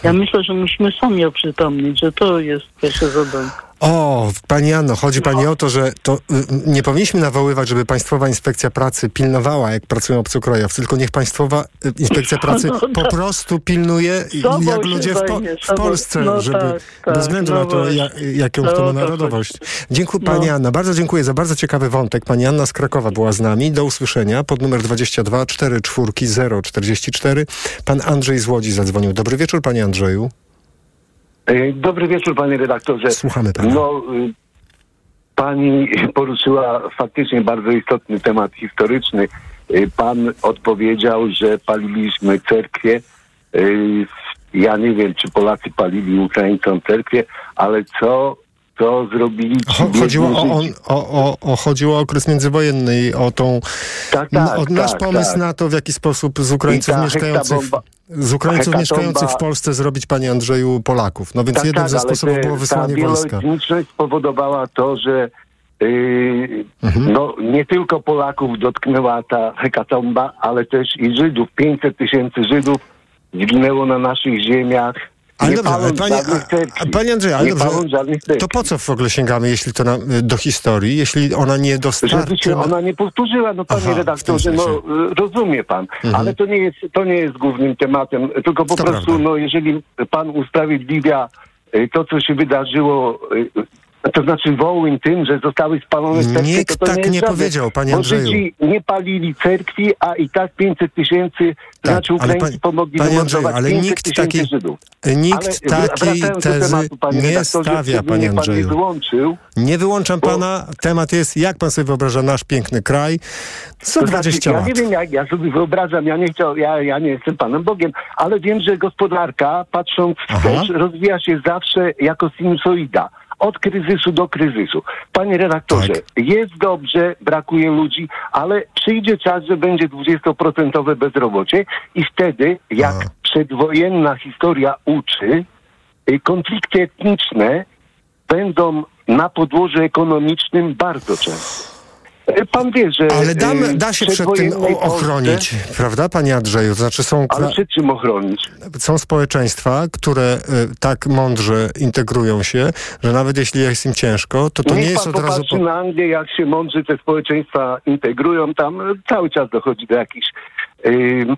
Ja myślę, że musimy sami oprzytomnić, że to jest pierwsze zadanie. O, Pani Anno, chodzi Pani no. o to, że to y, nie powinniśmy nawoływać, żeby Państwowa Inspekcja Pracy pilnowała, jak pracują obcokrajowcy, tylko niech Państwowa y, Inspekcja Pracy no, po prostu pilnuje, jak ludzie w, po, w Polsce, no, żeby tak, tak, bez względu na to, ja, jaką to ma narodowość. Dziękuję Pani no. Anna, bardzo dziękuję za bardzo ciekawy wątek. Pani Anna z Krakowa była z nami. Do usłyszenia pod numer 22 44 044. Pan Andrzej z Łodzi zadzwonił. Dobry wieczór, Panie Andrzeju. E, dobry wieczór, panie redaktorze. Słuchamy pana. No, y, pani poruszyła faktycznie bardzo istotny temat historyczny. Y, pan odpowiedział, że paliliśmy cerkwie. Y, ja nie wiem, czy Polacy palili Ukraińcom cerkwie, ale co co zrobili ci chodziło o, on, o, o, o, chodziło o okres międzywojenny i o tą... Tak, tak, o nasz tak, pomysł tak. na to, w jaki sposób z Ukraińców mieszkających... Z Ukraińców mieszkających w Polsce zrobić, panie Andrzeju, Polaków. No więc tak, jednym tak, ze sposobów te, było wysłanie ta wojska. Spowodowała to, że Yy, mhm. No, nie tylko Polaków dotknęła ta hekatomba, ale też i Żydów. 500 tysięcy Żydów zginęło na naszych ziemiach. Ale dobrze, ale panie, a, panie Andrzej, ale dobrze, to po co w ogóle sięgamy, jeśli to na, do historii, jeśli ona nie dostarczy... Żeby się ona nie powtórzyła, no panie Aha, redaktorze, no rozumie pan, mhm. ale to nie, jest, to nie jest głównym tematem, tylko po to prostu, prawda. no jeżeli pan usprawiedliwia y, to, co się wydarzyło y, to znaczy Wołyń tym, że zostały spalone cerkwie, Nikt to, to tak nie, nie powiedział, panie Andrzeju. Bo Żydzi nie palili cerkwi, a i tak 500 tysięcy, tak, znaczy Ukraińcy pomogli panie Andrzeju, ale nikt taki, Żydów. Nikt ale takiej tezy tematu, nie stawia, panie Andrzeju. Nie, wyłączył, nie wyłączam bo... pana. Temat jest, jak pan sobie wyobraża nasz piękny kraj za 20 znaczy, lat. Ja nie wiem, jak ja sobie wyobrażam, ja nie, chciał, ja, ja nie jestem panem Bogiem, ale wiem, że gospodarka, patrząc wstecz, rozwija się zawsze jako sinusoida od kryzysu do kryzysu. Panie redaktorze, tak. jest dobrze, brakuje ludzi, ale przyjdzie czas, że będzie 20% bezrobocie i wtedy, jak A. przedwojenna historia uczy, y, konflikty etniczne będą na podłożu ekonomicznym bardzo często. E, pan wie, że... Ale dam, e, da się przed tym ochronić, Polsce, prawda, panie Andrzeju? Znaczy są... Ale przed czym ochronić? Są społeczeństwa, które e, tak mądrze integrują się, że nawet jeśli jest im ciężko, to to Niech nie jest od razu... Po... na Anglię, jak się mądrze te społeczeństwa integrują, tam cały czas dochodzi do jakichś... Yy,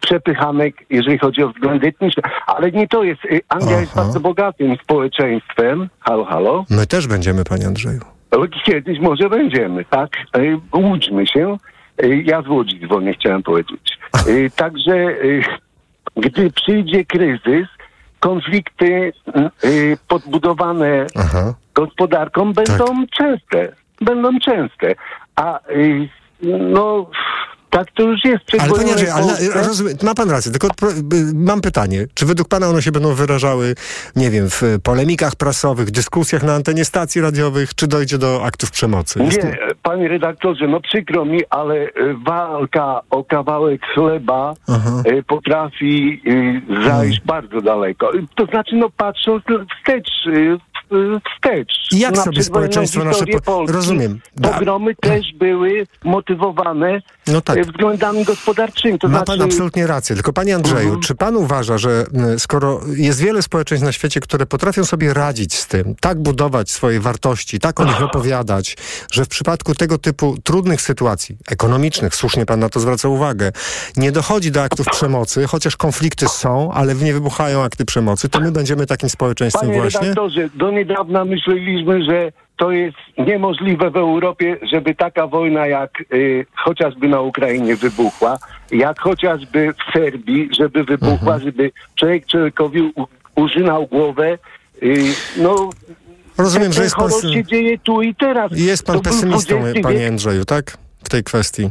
przepychanek, jeżeli chodzi o względy etniczne. Ale nie to jest. Anglia Aha. jest bardzo bogatym społeczeństwem. Halo, halo. My też będziemy, panie Andrzeju. Kiedyś może będziemy, tak? E, łudźmy się. Y, Ja z Łodzi dzwonię, chciałem powiedzieć. Y, Także gdy przyjdzie kryzys, konflikty podbudowane gospodarką będą częste. Będą częste. A no tak to już jest. Ale panie Andrzej, ale rozumiem, ma pan rację, tylko y, mam pytanie. Czy według pana one się będą wyrażały, nie wiem, w polemikach prasowych, dyskusjach na antenie stacji radiowych, czy dojdzie do aktów przemocy? Jest- Nie, panie redaktorze, no przykro mi, ale y, walka o kawałek chleba Aha. y, potrafi zajść bardzo daleko. To znaczy, no patrząc wstecz, wstecz. I jak na sobie społeczeństwo nasze po- rozumiem. Da- Pogromy też były motywowane No tak. y, względami gospodarczymi. To Ma znaczy, pan absolutnie rację. Tylko panie Andrzeju, Mhm. czy pan uważa, że skoro jest wiele społeczeństw na świecie, które potrafią sobie radzić z tym, tak budować swoje wartości, tak o nich opowiadać, że w przypadku tego typu trudnych sytuacji ekonomicznych, słusznie pan na to zwraca uwagę, nie dochodzi do aktów przemocy, chociaż konflikty są, ale nie wybuchają akty przemocy, to my będziemy takim społeczeństwem Panie właśnie? redaktorze, do niedawna myśleliśmy, że to jest niemożliwe w Europie, żeby taka wojna jak y, chociażby na Ukrainie wybuchła, jak chociażby w Serbii, żeby wybuchła, Mhm. żeby człowiek człowiekowi użynał głowę. Y, no, Rozumiem, ten że jest pan... się dzieje tu i teraz. Jest pan To pesymistą, panie. Andrzeju, tak? W tej kwestii.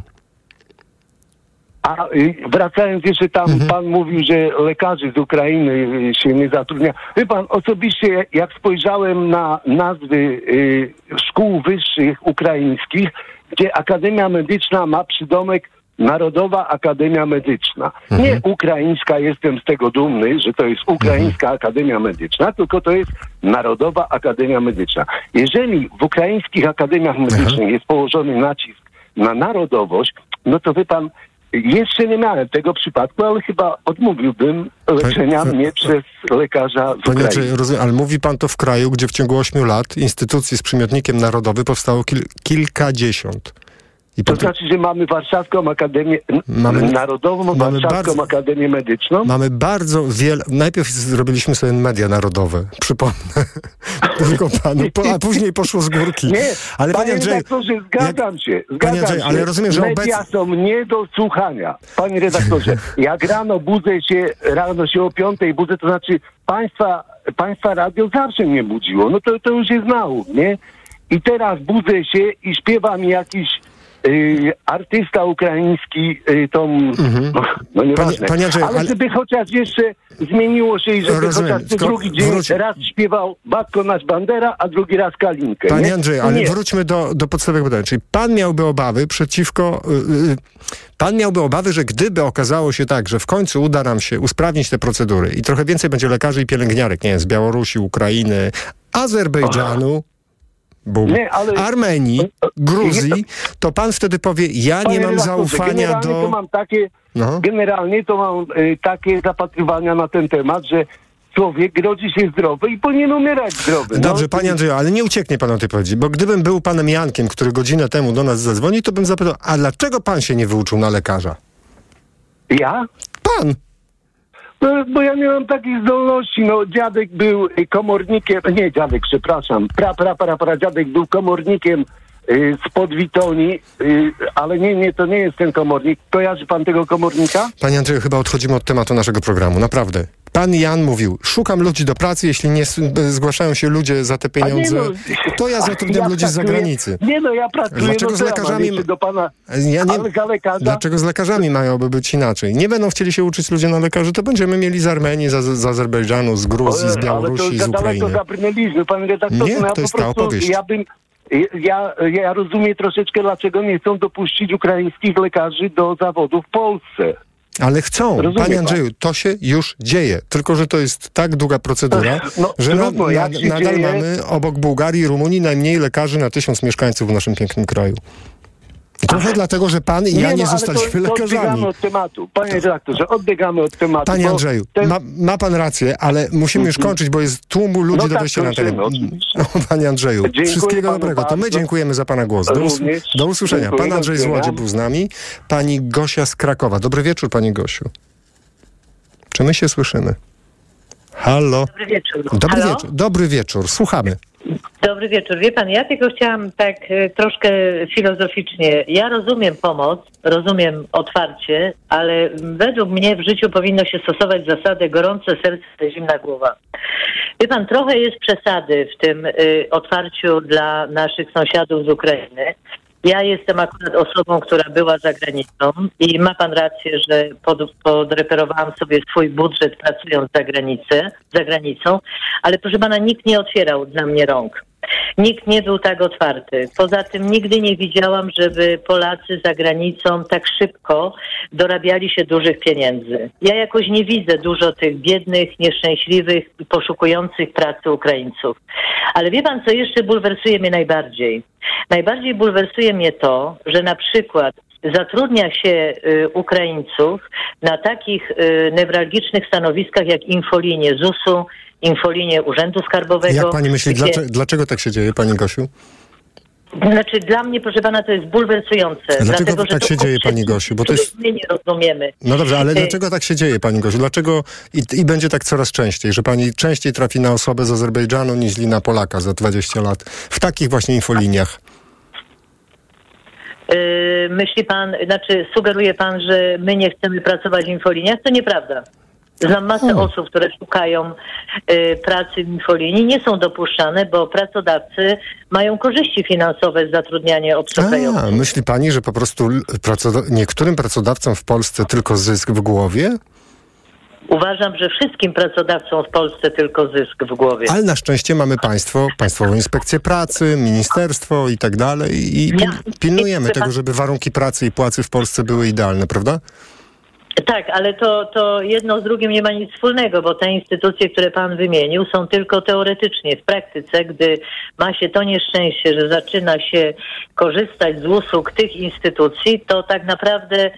A wracając jeszcze tam, Mhm. pan mówił, że lekarzy z Ukrainy się nie zatrudnia. Wie pan, osobiście jak spojrzałem na nazwy y, szkół wyższych ukraińskich, gdzie Akademia Medyczna ma przydomek Narodowa Akademia Medyczna. Nie ukraińska, jestem z tego dumny, że to jest Ukraińska Akademia Medyczna, tylko to jest Narodowa Akademia Medyczna. Jeżeli w ukraińskich akademiach medycznych jest położony nacisk na narodowość, no to wie pan, jeszcze nie miałem tego przypadku, ale chyba odmówiłbym leczenia Panie- mnie przez lekarza z Panie Ukrainy. Rozumiem, ale mówi pan to w kraju, gdzie w ciągu ośmiu lat instytucji z przymiotnikiem narodowy powstało kil, kilkadziesiąt. I To znaczy, że mamy Warszawską Akademię, Mamy- Narodową mamy Warszawską bardzo- Akademię Medyczną. Mamy bardzo wiele. Najpierw zrobiliśmy sobie media narodowe, przypomnę. Tylko panu, a później poszło z górki. Nie, ale panie Andrzeju, redaktorze, zgadzam się. Zgadzam Panie Andrzeju, się. ale rozumiem, że Media obecnie- są nie do słuchania. Panie redaktorze, jak rano budzę się, rano się o piątej budzę, to znaczy państwa, państwa radio zawsze mnie budziło. No to, to już jest nauk, nie? I teraz budzę się i śpiewa mi jakiś y, artysta ukraiński y, tą, no, no nieważne. Mhm. Panie- panie Andrzeju, ale, ale- żeby chociaż jeszcze zmieniło się i żeby Rozumiem, chociaż tylko drugi dzień wróć- raz śpiewał Batko nasz Bandera, a drugi raz Kalinkę. Panie nie? Andrzeju, No ale nie. wróćmy do, do podstawowych pytań. Czyli pan miałby obawy przeciwko... y, y, Pan miałby obawy, że gdyby okazało się tak, że w końcu uda nam się usprawnić te procedury i trochę więcej będzie lekarzy i pielęgniarek, nie wiem, z Białorusi, Ukrainy, Azerbejdżanu, Bum, Nie, ale- Armenii, Gruzji, to pan wtedy powie, ja Panie nie mam zaufania do... To mam takie, No. Generalnie to mam y, takie zapatrywania na ten temat, że człowiek rodzi się zdrowy i powinien umierać zdrowy. Dobrze, no. panie Andrzeju, ale nie ucieknie pan od tej odpowiedzi, bo gdybym był panem Jankiem, który godzinę temu do nas zadzwoni, to bym zapytał, a dlaczego pan się nie wyuczył na lekarza? Ja? Pan. No, bo ja nie mam takich zdolności. No, dziadek był komornikiem, nie dziadek, przepraszam, pra, pra, pra, pra, dziadek był komornikiem y, z Podwitoni, y, ale nie, nie, to nie jest ten komornik. Kojarzy pan tego komornika? Panie Andrzeju, chyba odchodzimy od tematu naszego programu, naprawdę. Pan Jan mówił, szukam ludzi do pracy, jeśli nie b- zgłaszają się ludzie za te pieniądze, nie no, to ja zatrudniam ja ludzi z pracuję- zagranicy. Nie no, ja pracuję, Dlaczego no z to ja lekarzami- jeszcze do pana, Ja nie, ale za lekarza... dlaczego z lekarzami mają być inaczej? Nie będą chcieli się uczyć ludzie na lekarzy, to będziemy mieli z Armenii, z, z Azerbejdżanu, z Gruzji, z Ale Białorusi, to z za daleko Ukrainy. zabrnęliśmy, panie redaktorze. Nie, no ja to jest po ta prostu, opowieść. Ja bym... Ja, ja rozumiem troszeczkę, dlaczego nie chcą dopuścić ukraińskich lekarzy do zawodu w Polsce. Ale chcą. Rozumie Panie pan. Andrzeju, to się już dzieje. Tylko, że to jest tak długa procedura, No, że na, trudno, na, się nadal dzieje- mamy obok Bułgarii i Rumunii najmniej lekarzy na tysiąc mieszkańców w naszym pięknym kraju. Trochę dlatego, że pan i ja no, nie ale zostaliśmy to, to lekarzami. odbiegamy od tematu. Panie redaktorze, odbiegamy od tematu. Panie Andrzeju, ten- ma, ma pan rację, ale musimy już kończyć, bo jest tłumu ludzi No do tak, wejścia na kończymy, teren. oczywiście. O, Panie Andrzeju, Dziękuję wszystkiego dobrego. To my bardzo. dziękujemy za pana głos. Do, us do usłyszenia. Dziękuję, Pan Andrzej z Łodzi był z nami. Pani Gosia z Krakowa. Dobry wieczór, pani Gosiu. Czy my się słyszymy? Halo? Dobry wieczór. Dobry Halo? wieczór. Dobry wieczór. Słuchamy. Dobry wieczór. Wie pan, ja tylko chciałam tak e, troszkę filozoficznie. Ja rozumiem pomoc, rozumiem otwarcie, ale według mnie w życiu powinno się stosować zasadę gorące serce, zimna głowa. Wie pan, trochę jest przesady w tym y, otwarciu dla naszych sąsiadów z Ukrainy. Ja jestem akurat osobą, która była za granicą i ma pan rację, że pod, podreperowałam sobie swój budżet pracując za, granicę, za granicą, ale proszę pana, nikt nie otwierał dla mnie rąk. Nikt nie był tak otwarty. Poza tym nigdy nie widziałam, żeby Polacy za granicą tak szybko dorabiali się dużych pieniędzy. Ja jakoś nie widzę dużo tych biednych, nieszczęśliwych poszukujących pracy Ukraińców. Ale wie pan, co jeszcze bulwersuje mnie najbardziej? Najbardziej bulwersuje mnie to, że na przykład zatrudnia się y, Ukraińców na takich y, newralgicznych stanowiskach jak infolinie ZUS-u, infolinię Urzędu Skarbowego. Jak pani myśli, gdzie... dlaczego, dlaczego tak się dzieje, pani Gosiu? Znaczy dla mnie, proszę pana, to jest bulwersujące. Dlaczego dlatego, tak się dzieje, pani Gosiu? Bo to jest... My nie rozumiemy. No dobrze, ale y- dlaczego tak się dzieje, pani Gosiu? Dlaczego i, i będzie tak coraz częściej, że pani częściej trafi na osobę z Azerbejdżanu niż na Polaka za 20 lat? W takich właśnie infoliniach. Yy, myśli pan, znaczy sugeruje pan, że my nie chcemy pracować w infoliniach? To nieprawda. Znam masę hmm. osób, które szukają y, pracy w infolinii, nie są dopuszczane, bo pracodawcy mają korzyści finansowe z zatrudniania obcokrajowców. A, myśli pani, że po prostu niektórym pracodawcom w Polsce tylko zysk w głowie? Uważam, że wszystkim pracodawcom w Polsce tylko zysk w głowie. Ale na szczęście mamy państwo, Państwową Inspekcję Pracy, ministerstwo i tak dalej i pilnujemy tego, żeby warunki pracy i płacy w Polsce były idealne, prawda? Tak, ale to, to jedno z drugim nie ma nic wspólnego, bo te instytucje, które pan wymienił, są tylko teoretycznie. W praktyce, gdy ma się to nieszczęście, że zaczyna się korzystać z usług tych instytucji, to tak naprawdę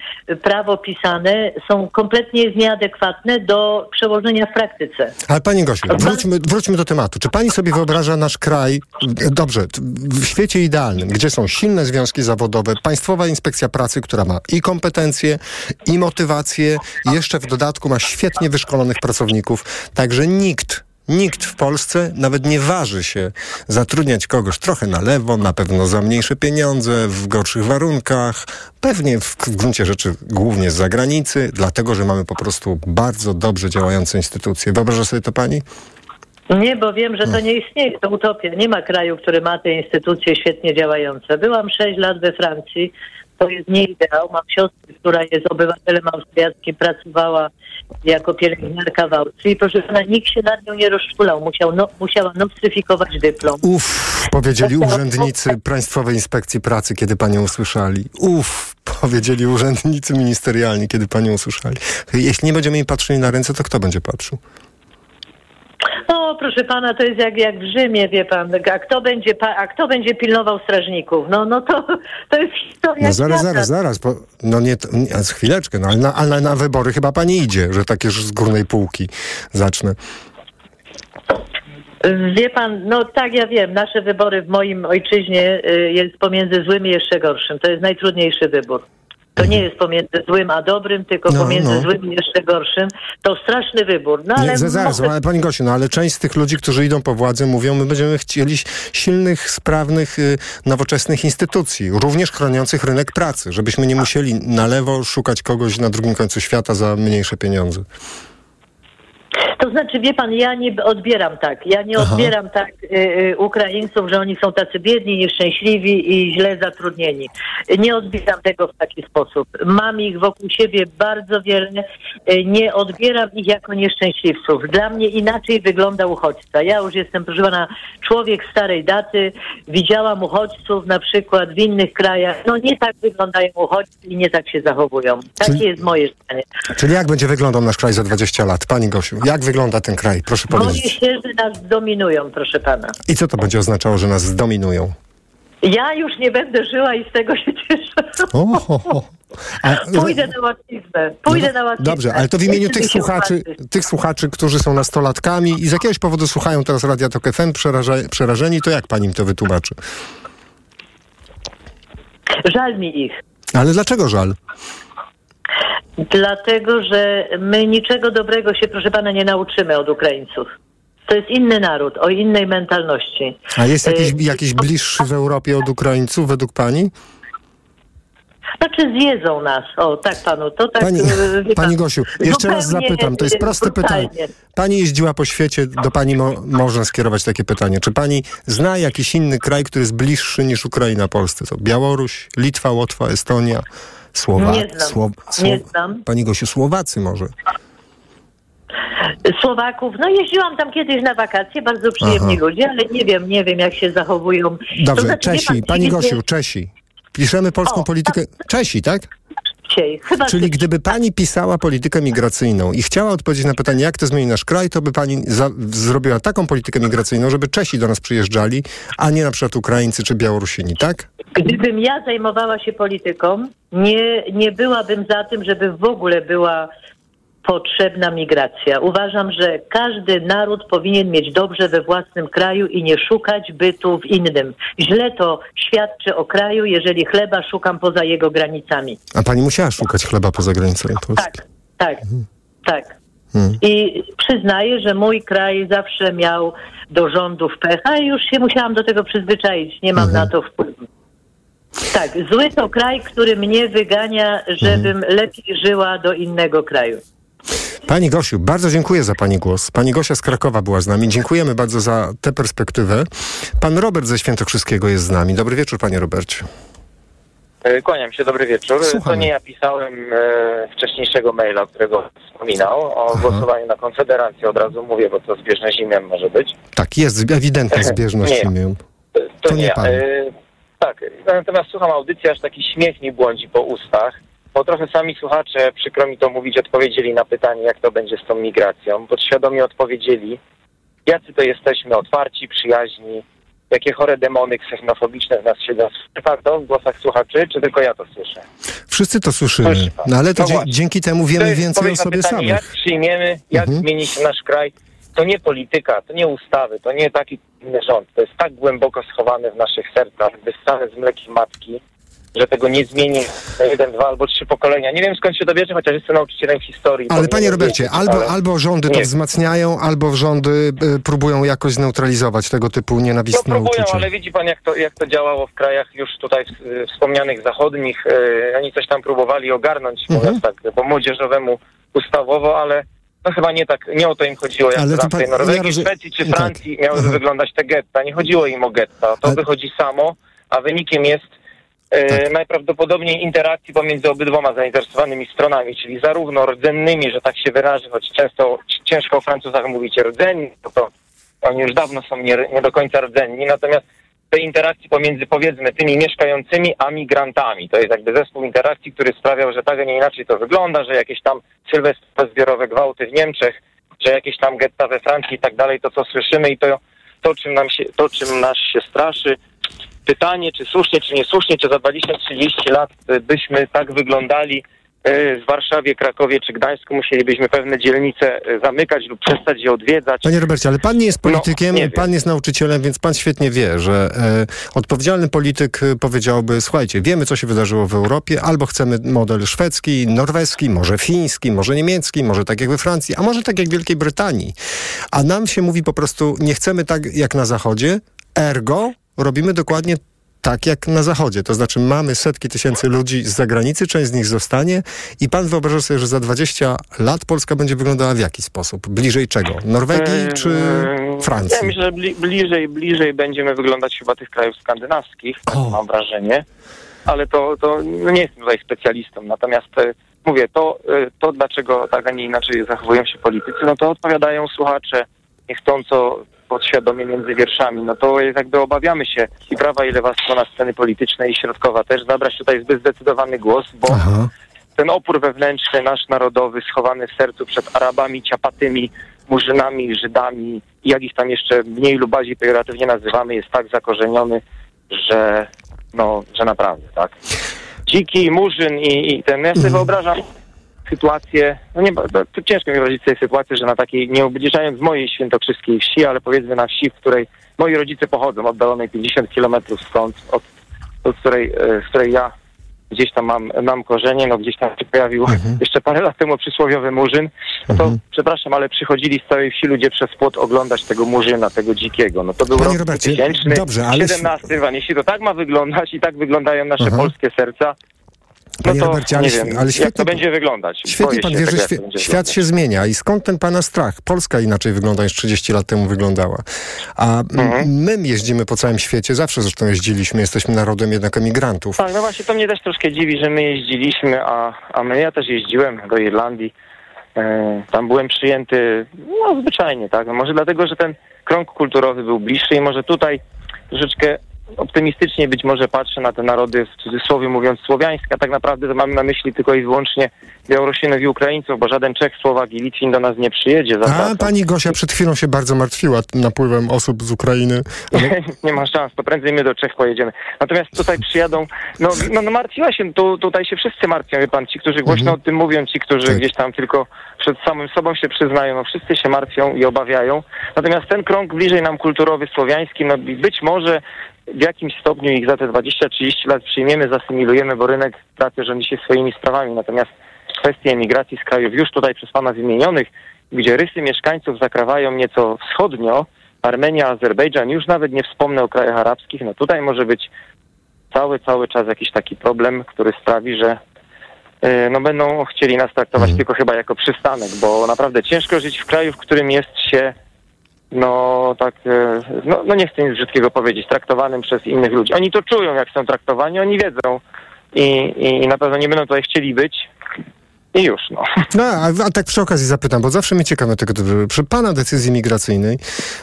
prawo pisane są kompletnie nieadekwatne do przełożenia w praktyce. Ale pani Gosiu, wróćmy, wróćmy do tematu. Czy pani sobie wyobraża nasz kraj, dobrze, w świecie idealnym, gdzie są silne związki zawodowe, Państwowa Inspekcja Pracy, która ma i kompetencje, i motywację, jeszcze w dodatku ma świetnie wyszkolonych pracowników, także nikt Nikt w Polsce nawet nie waży się zatrudniać kogoś trochę na lewo, na pewno za mniejsze pieniądze, w gorszych warunkach, pewnie w, w gruncie rzeczy głównie z zagranicy, dlatego że mamy po prostu bardzo dobrze działające instytucje. Wyobraża sobie to pani? Nie, bo wiem, że to nie istnieje, to utopia. Nie ma kraju, który ma te instytucje świetnie działające. Byłam sześć lat we Francji, to jest nie ideał. Mam siostrę, która jest obywatelem austriackim, pracowała jako pielęgniarka w Austrii. Proszę pana, nikt się nad nią nie rozczulał. Musiał, no, musiała nostryfikować dyplom. Uff, powiedzieli urzędnicy Państwowej Inspekcji Pracy, kiedy panią usłyszeli. Uff, powiedzieli urzędnicy ministerialni, kiedy panią usłyszeli. Jeśli nie będziemy im patrzyli na ręce, to kto będzie patrzył? No, proszę pana, to jest jak, jak w Rzymie, wie pan. A kto będzie, a kto będzie pilnował strażników? No, no to, to jest historia. No zaraz, zaraz, zaraz. Bo, no nie, nie, chwileczkę, no ale na, ale na wybory chyba pani idzie, że takie z górnej półki zacznę. Wie pan, no tak, ja wiem, nasze wybory w moim ojczyźnie y, jest pomiędzy złym i jeszcze gorszym. To jest najtrudniejszy wybór. To nie jest pomiędzy złym a dobrym, tylko no, pomiędzy no. złym i jeszcze gorszym. To straszny wybór. No, ale nie, zaraz, może... ale pani Gosiu, no ale część z tych ludzi, którzy idą po władzę, mówią, my będziemy chcieli silnych, sprawnych, y, nowoczesnych instytucji, również chroniących rynek pracy, żebyśmy nie musieli na lewo szukać kogoś na drugim końcu świata za mniejsze pieniądze. To znaczy, wie pan, ja nie odbieram tak. Ja nie Aha. odbieram tak y, y, Ukraińców, że oni są tacy biedni, nieszczęśliwi i źle zatrudnieni. Nie odbieram tego w taki sposób. Mam ich wokół siebie bardzo wiele. Y, nie odbieram ich jako nieszczęśliwców. Dla mnie inaczej wygląda uchodźca. Ja już jestem, proszę pana, człowiek starej daty. Widziałam uchodźców na przykład w innych krajach. No nie tak wyglądają uchodźcy i nie tak się zachowują. Takie czyli, jest moje zdanie. Czyli jak będzie wyglądał nasz kraj za 20 lat? Pani Gosiu, jak wygląda ten kraj? Proszę powiedzieć. Boję się, że nas zdominują, proszę pana. I co to będzie oznaczało, że nas zdominują? Ja już nie będę żyła i z tego się cieszę. O, A, Pójdę na łatwiznę. Pójdę no, na łatwiznę. Dobrze, ale to w imieniu tych słuchaczy, tych słuchaczy, którzy są nastolatkami i z jakiegoś powodu słuchają teraz Radia Tok FM przeraża, przerażeni, to jak pani im to wytłumaczy? Żal mi ich. Ale dlaczego żal? Dlatego, że my niczego dobrego się, proszę pana, nie nauczymy od Ukraińców. To jest inny naród, o innej mentalności. A jest jakiś, Y, jakiś bliższy w Europie od Ukraińców według pani? Znaczy zjedzą nas, o tak panu, to tak... Pani, y, pan, pani Gosiu, jeszcze raz zapytam, to jest proste brutalnie. pytanie. Pani jeździła po świecie, do pani mo można skierować takie pytanie. Czy pani zna jakiś inny kraj, który jest bliższy niż Ukraina Polsce? To Białoruś, Litwa, Łotwa, Estonia, Słowa... Nie znam. Sło Nie znam. Pani Gosiu, Słowacy może? Słowaków, no jeździłam tam kiedyś na wakacje, bardzo przyjemni Aha. ludzie, ale nie wiem, nie wiem jak się zachowują. Dobrze, To znaczy, Czesi. pan, Pani Gosiu, Czesi. Piszemy polską politykę... Czesi, tak? Dzisiaj, chyba Czyli gdyby pani pisała politykę migracyjną i chciała odpowiedzieć na pytanie, jak to zmieni nasz kraj, to by pani za- zrobiła taką politykę migracyjną, żeby Czesi do nas przyjeżdżali, a nie na przykład Ukraińcy czy Białorusini, tak? Gdybym ja zajmowała się polityką, nie, nie byłabym za tym, żeby w ogóle była potrzebna migracja. Uważam, że każdy naród powinien mieć dobrze we własnym kraju i nie szukać bytu w innym. Źle to świadczy o kraju, jeżeli chleba szukam poza jego granicami. A pani musiała szukać chleba poza granicami Polski. Tak, tak, tak. Hmm. I przyznaję, że mój kraj zawsze miał do rządów pecha i już się musiałam do tego przyzwyczaić. Nie mam Mhm. na to wpływu. Tak, zły to kraj, który mnie wygania, żebym Mhm. lepiej żyła do innego kraju. Pani Gosiu, bardzo dziękuję za pani głos. Pani Gosia z Krakowa była z nami. Dziękujemy bardzo za tę perspektywę. Pan Robert ze Świętokrzyskiego jest z nami. Dobry wieczór, panie Robercie. E, Kłaniam się, dobry wieczór. Słuchamy. To nie ja pisałem e, wcześniejszego maila, którego wspominał, o głosowaniu na Konfederację. Od razu mówię, bo to zbieżne z imieniem może być. Tak, jest ewidentna zbieżność Nie. imion. To, To nie nie ja. pan. E, tak, natomiast słucham audycji, aż taki śmiech mi błądzi po ustach, bo trochę sami słuchacze, przykro mi to mówić, odpowiedzieli na pytanie, jak to będzie z tą migracją. Podświadomie odpowiedzieli, jacy to jesteśmy, otwarci, przyjaźni, jakie chore demony ksenofobiczne w nas siedzą. Słyszy to w głosach słuchaczy, czy tylko ja to słyszę? Wszyscy to słyszymy. No ale to No dzięki temu wiemy więcej o sobie pytanie, Jak samych. przyjmiemy, jak Mhm. zmieni się nasz kraj, to nie polityka, to nie ustawy, to nie taki inny rząd. To jest tak głęboko schowane w naszych sercach, wystane z mlekiem matki, że tego nie zmieni na jeden, dwa albo trzy pokolenia. Nie wiem skąd się dobierze, chociaż jestem nauczycielem historii. Ale panie Robercie, wiedzieć, albo, ale albo rządy to nie. wzmacniają, albo rządy y, próbują jakoś zneutralizować tego typu No nienawistne próbują, uczucia. ale widzi pan, jak to, jak to działało w krajach już tutaj y, wspomnianych zachodnich. Y, oni coś tam próbowali ogarnąć, Mhm. mówiąc tak po młodzieżowemu ustawowo, ale no chyba nie tak, nie o to im chodziło, jak Ale to w tej pan- ja Norwegii, rozum- Szwecji czy tak. Francji miały Aha. wyglądać te getta. Nie chodziło im o getta. To Ale- wychodzi samo, a wynikiem jest Tak. najprawdopodobniej interakcji pomiędzy obydwoma zainteresowanymi stronami, czyli zarówno rdzennymi, że tak się wyrażę, choć często ciężko o Francuzach mówicie rdzenni, to, to oni już dawno są nie, nie do końca rdzenni, natomiast tej interakcji pomiędzy powiedzmy tymi mieszkającymi a migrantami. To jest jakby zespół interakcji, który sprawiał, że tak, a nie inaczej to wygląda, że jakieś tam sylwestrowe zbiorowe gwałty w Niemczech, że jakieś tam getta we Francji i tak dalej, to co słyszymy i to, to, czym, nam się, to czym nas się straszy. Pytanie, czy słusznie, czy niesłusznie, czy za 20-30 lat y, byśmy tak wyglądali y, w Warszawie, Krakowie czy Gdańsku, musielibyśmy pewne dzielnice y, zamykać lub przestać je odwiedzać. Panie Robercie, ale pan nie jest politykiem, No, nie wiem. pan jest nauczycielem, więc pan świetnie wie, że e, odpowiedzialny polityk e, powiedziałby, słuchajcie, wiemy co się wydarzyło w Europie, albo chcemy model szwedzki, norweski, może fiński, może niemiecki, może tak jak we Francji, a może tak jak w Wielkiej Brytanii. A nam się mówi po prostu, nie chcemy tak jak na Zachodzie, ergo robimy dokładnie tak jak na Zachodzie. To znaczy mamy setki tysięcy ludzi z zagranicy, część z nich zostanie i pan wyobraża sobie, że za 20 lat Polska będzie wyglądała w jaki sposób? Bliżej czego? Norwegii czy Francji? Ja myślę, że bli, bliżej, bliżej będziemy wyglądać chyba tych krajów skandynawskich, tak mam wrażenie. Ale to, to no nie jestem tutaj specjalistą. Natomiast e, mówię, to, e, to dlaczego tak, a nie inaczej zachowują się politycy, no to odpowiadają słuchacze niechcąco podświadomie między wierszami. No to jakby obawiamy się i prawa i lewa strona sceny politycznej i środkowa też zabrać tutaj zbyt zdecydowany głos, bo ten opór wewnętrzny, nasz narodowy, schowany w sercu przed Arabami, ciapatymi, murzynami, Żydami i jak ich tam jeszcze mniej lub bardziej pejoratywnie nazywamy, jest tak zakorzeniony, że no, że naprawdę, tak. Dziki, murzyn i, i ten, ja sobie wyobrażam sytuację, no nie, to, ciężko mi wyobrazić sobie sytuację, że na takiej, nie ubliżając mojej świętokrzyskiej wsi, ale powiedzmy na wsi, w której moi rodzice pochodzą, oddalonej 50 kilometrów stąd, od, od której, e, z której ja gdzieś tam mam, mam korzenie, no gdzieś tam się pojawił mhm. jeszcze parę lat temu przysłowiowy murzyn, no to mhm. przepraszam, ale przychodzili z całej wsi ludzie przez płot oglądać tego murzyna, tego dzikiego. No to był Panie rok Robercie, 2000, dobrze, ale... 17, jeśli to tak ma wyglądać i tak wyglądają nasze mhm. polskie serca, no to Robercie, ale, nie wiem, ale świetnie, jak to będzie wyglądać. Świetnie pan wie, że tak, świe świat się zmienia i skąd ten pana strach? Polska inaczej wygląda niż 30 lat temu wyglądała. A mhm. my jeździmy po całym świecie, zawsze zresztą jeździliśmy, jesteśmy narodem jednak emigrantów. Tak, no właśnie to mnie też troszkę dziwi, że my jeździliśmy, a, a my, ja też jeździłem do Irlandii. E, tam byłem przyjęty, no zwyczajnie, tak. No, może dlatego, że ten krąg kulturowy był bliższy i może tutaj troszeczkę optymistycznie być może patrzę na te narody, w cudzysłowie mówiąc słowiańskie, a tak naprawdę to mamy na myśli tylko i wyłącznie Białorusinów i Ukraińców, bo żaden Czech, Słowak i Litwin do nas nie przyjedzie. A pani Gosia przed chwilą się bardzo martwiła napływem osób z Ukrainy. Ale... nie ma szans, to prędzej my do Czech pojedziemy. Natomiast tutaj przyjadą, no, no, no martwiła się, tu, tutaj się wszyscy martwią, wie pan, ci, którzy głośno mhm. o tym mówią, ci, którzy tak. gdzieś tam tylko przed samym sobą się przyznają, no wszyscy się martwią i obawiają. Natomiast ten krąg bliżej nam kulturowy, słowiański, no być może w jakimś stopniu ich za te 20-30 lat przyjmiemy, zasymilujemy, bo rynek pracy rządzi się swoimi sprawami. Natomiast kwestie emigracji z krajów już tutaj przez Pana wymienionych, gdzie rysy mieszkańców zakrawają nieco wschodnio, Armenia, Azerbejdżan, już nawet nie wspomnę o krajach arabskich, no tutaj może być cały, cały czas jakiś taki problem, który sprawi, że y, no będą chcieli nas traktować mm. tylko chyba jako przystanek, bo naprawdę ciężko żyć w kraju, w którym jest się no tak, e, no, no nie chcę nic brzydkiego powiedzieć, traktowanym przez innych ludzi. Oni to czują, jak są traktowani, oni wiedzą i, i na pewno nie będą tutaj chcieli być. I już, no. No, a, a, tak przy okazji zapytam, bo zawsze mnie ciekawe tego. Przy pana decyzji migracyjnej,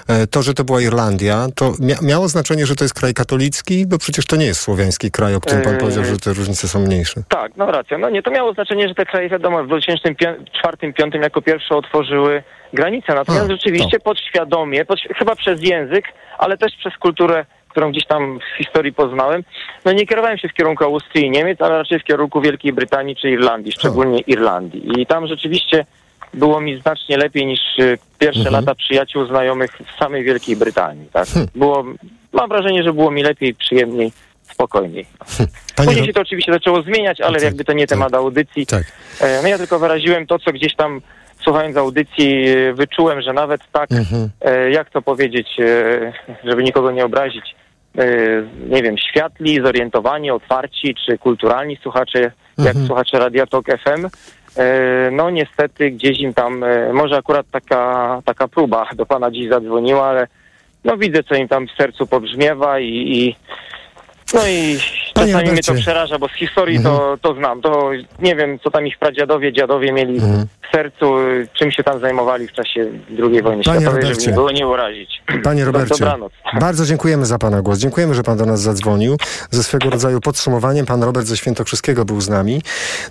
e, to, że to była Irlandia, to mia miało znaczenie, że to jest kraj katolicki? Bo przecież to nie jest słowiański kraj, o którym pan yy... powiedział, że te różnice są mniejsze. Tak, no racja. No nie, to miało znaczenie, że te kraje, wiadomo, w 2004-2005 jako pierwsze otworzyły granice. Natomiast a, rzeczywiście podświadomie, pod, chyba przez język, ale też przez kulturę którą gdzieś tam w historii poznałem, no nie kierowałem się w kierunku Austrii i Niemiec, ale raczej w kierunku Wielkiej Brytanii czy Irlandii, szczególnie Irlandii. I tam rzeczywiście było mi znacznie lepiej niż y, pierwsze mhm. lata przyjaciół, znajomych w samej Wielkiej Brytanii. Tak? Hm. Było, mam wrażenie, że było mi lepiej, przyjemniej, spokojniej. Hm. Panie Później się to oczywiście zaczęło zmieniać, ale tak, jakby to nie tak, temat audycji. Tak. E, no ja tylko wyraziłem to, co gdzieś tam słuchając audycji e, wyczułem, że nawet tak, mhm. E, jak to powiedzieć, żeby nikogo nie obrazić, nie wiem, światli, zorientowani, otwarci czy kulturalni słuchacze, jak mhm. słuchacze Radia Tok FM, no niestety gdzieś im tam, może akurat taka, taka próba do pana dziś zadzwoniła, ale no widzę, co im tam w sercu pobrzmiewa i, i no i Panie czasami mnie to przeraża, bo z historii mhm. to, to znam. To nie wiem, co tam ich pradziadowie, dziadowie mieli mhm. w sercu, czym się tam zajmowali w czasie II wojny Panie światowej, Robercie. żeby było nie urazić. Panie Robercie, Dobranoc. bardzo dziękujemy za Pana głos. Dziękujemy, że Pan do nas zadzwonił. Ze swego rodzaju podsumowaniem Pan Robert ze Świętokrzyskiego był z nami.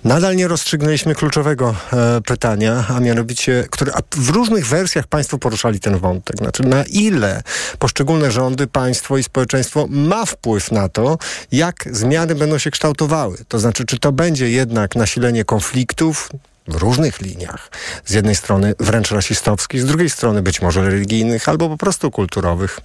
Nadal nie rozstrzygnęliśmy kluczowego e, pytania, a mianowicie, które a w różnych wersjach Państwo poruszali ten wątek. Znaczy, na ile poszczególne rządy, państwo i społeczeństwo ma wpływ na to, jak zmiany będą się kształtowały. To znaczy, czy to będzie jednak nasilenie konfliktów, w różnych liniach. Z jednej strony wręcz rasistowskich, z drugiej strony być może religijnych albo po prostu kulturowych.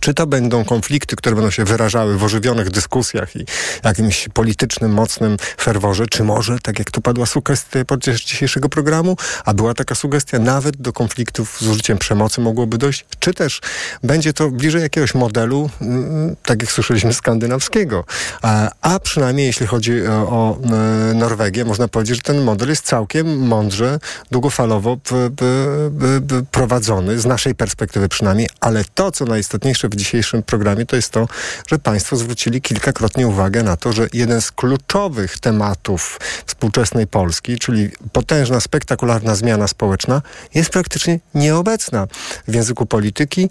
Czy to będą konflikty, które będą się wyrażały w ożywionych dyskusjach i jakimś politycznym, mocnym ferworze, czy może, tak jak tu padła sugestia podczas dzisiejszego programu, a była taka sugestia, nawet do konfliktów z użyciem przemocy mogłoby dojść, czy też będzie to bliżej jakiegoś modelu, mm, tak jak słyszeliśmy, skandynawskiego. A, a przynajmniej jeśli chodzi o, o e, Norwegię, można powiedzieć, że ten model jest całkiem mądrze, długofalowo prowadzony, z naszej perspektywy przynajmniej, ale to, co najistotniejsze, najważniejsze w dzisiejszym programie to jest to, że Państwo zwrócili kilkakrotnie uwagę na to, że jeden z kluczowych tematów współczesnej Polski, czyli potężna, spektakularna zmiana społeczna, jest praktycznie nieobecna w języku polityki,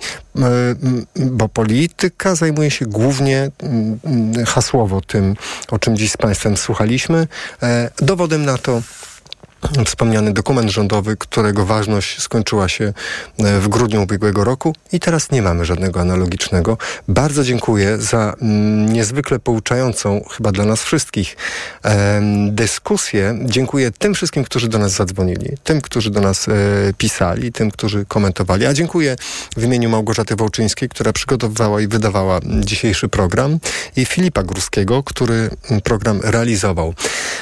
bo polityka zajmuje się głównie hasłowo tym, o czym dziś z Państwem słuchaliśmy. E, dowodem na to wspomniany dokument rządowy, którego ważność skończyła się e, w grudniu ubiegłego roku i teraz nie mamy żadnego analogicznego. Bardzo dziękuję za mm, niezwykle pouczającą, chyba dla nas wszystkich, dyskusję. Dziękuję tym wszystkim, którzy do nas zadzwonili, tym, którzy do nas e, pisali, tym, którzy komentowali. A dziękuję w imieniu Małgorzaty Wołczyńskiej, która przygotowywała i wydawała dzisiejszy program i Filipa Górskiego, który program realizował.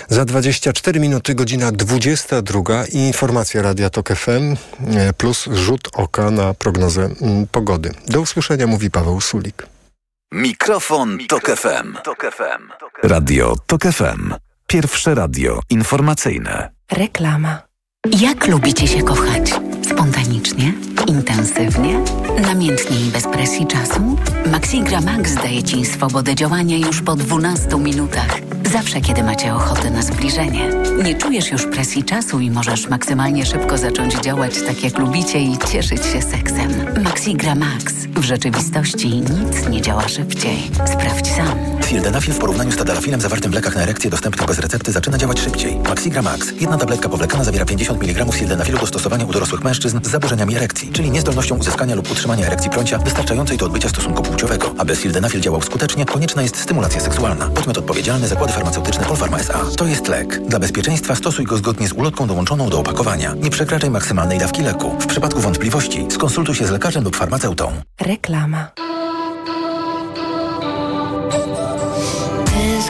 Za 24 minuty, godzina 22 i informacja Radia Tok FM e, plus rzut oka na prognozę pogody. Do usłyszenia, mówi Paweł Sulik. Mikrofon, Tok FM. Radio Tok FM. Pierwsze radio informacyjne. Reklama. Jak lubicie się kochać? Spontanicznie? Intensywnie? Namiętnie i bez presji czasu? Maxigra Max daje Ci swobodę działania już po 12 minutach. Zawsze, kiedy macie ochotę na zbliżenie. Nie czujesz już presji czasu i możesz maksymalnie szybko zacząć działać tak, jak lubicie i cieszyć się seksem. Maxigra Max. W rzeczywistości nic nie działa szybciej. Sprawdź sam. Sildenafil w porównaniu z tadalafilem zawartym w lekach na erekcję dostępnych bez recepty zaczyna działać szybciej. Maxigra Max. Jedna tabletka powlekana zawiera 50 mg sildenafilu do stosowania u dorosłych mężczyzn z zaburzeniami erekcji, czyli niezdolnością uzyskania lub utrzymania erekcji prącia wystarczającej do odbycia stosunku płciowego. Aby sildenafil działał skutecznie, konieczna jest stymulacja seksualna. Podmiot odpowiedzialny zakłady farmaceutyczne Polpharma S.A. To jest lek. Dla bezpieczeństwa stosuj go zgodnie z ulotką dołączoną do opakowania. Nie przekraczaj maksymalnej dawki leku. W przypadku wątpliwości skonsultuj się z lekarzem lub farmaceutą. Reklama.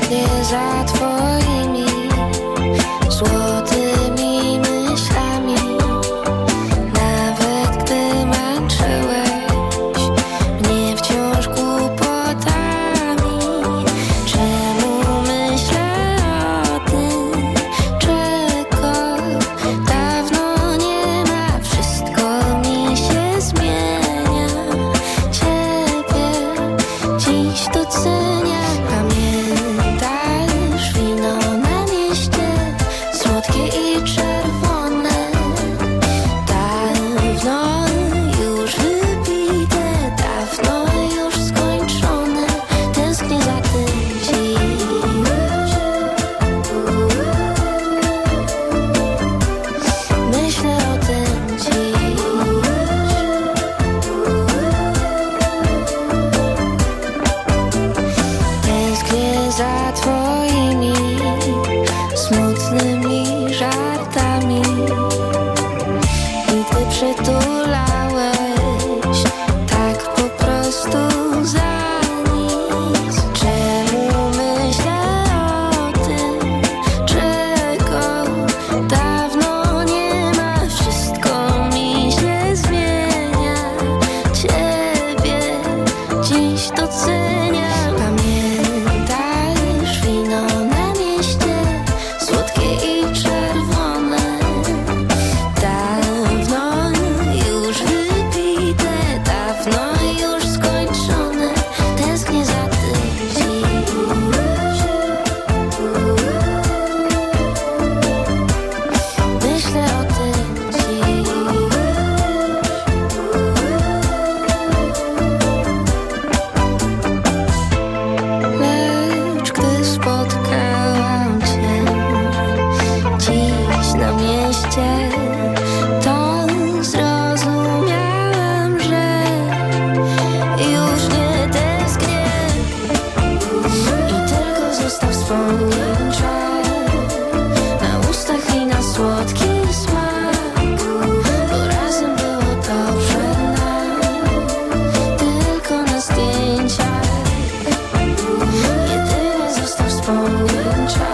nie za twoimi słowami.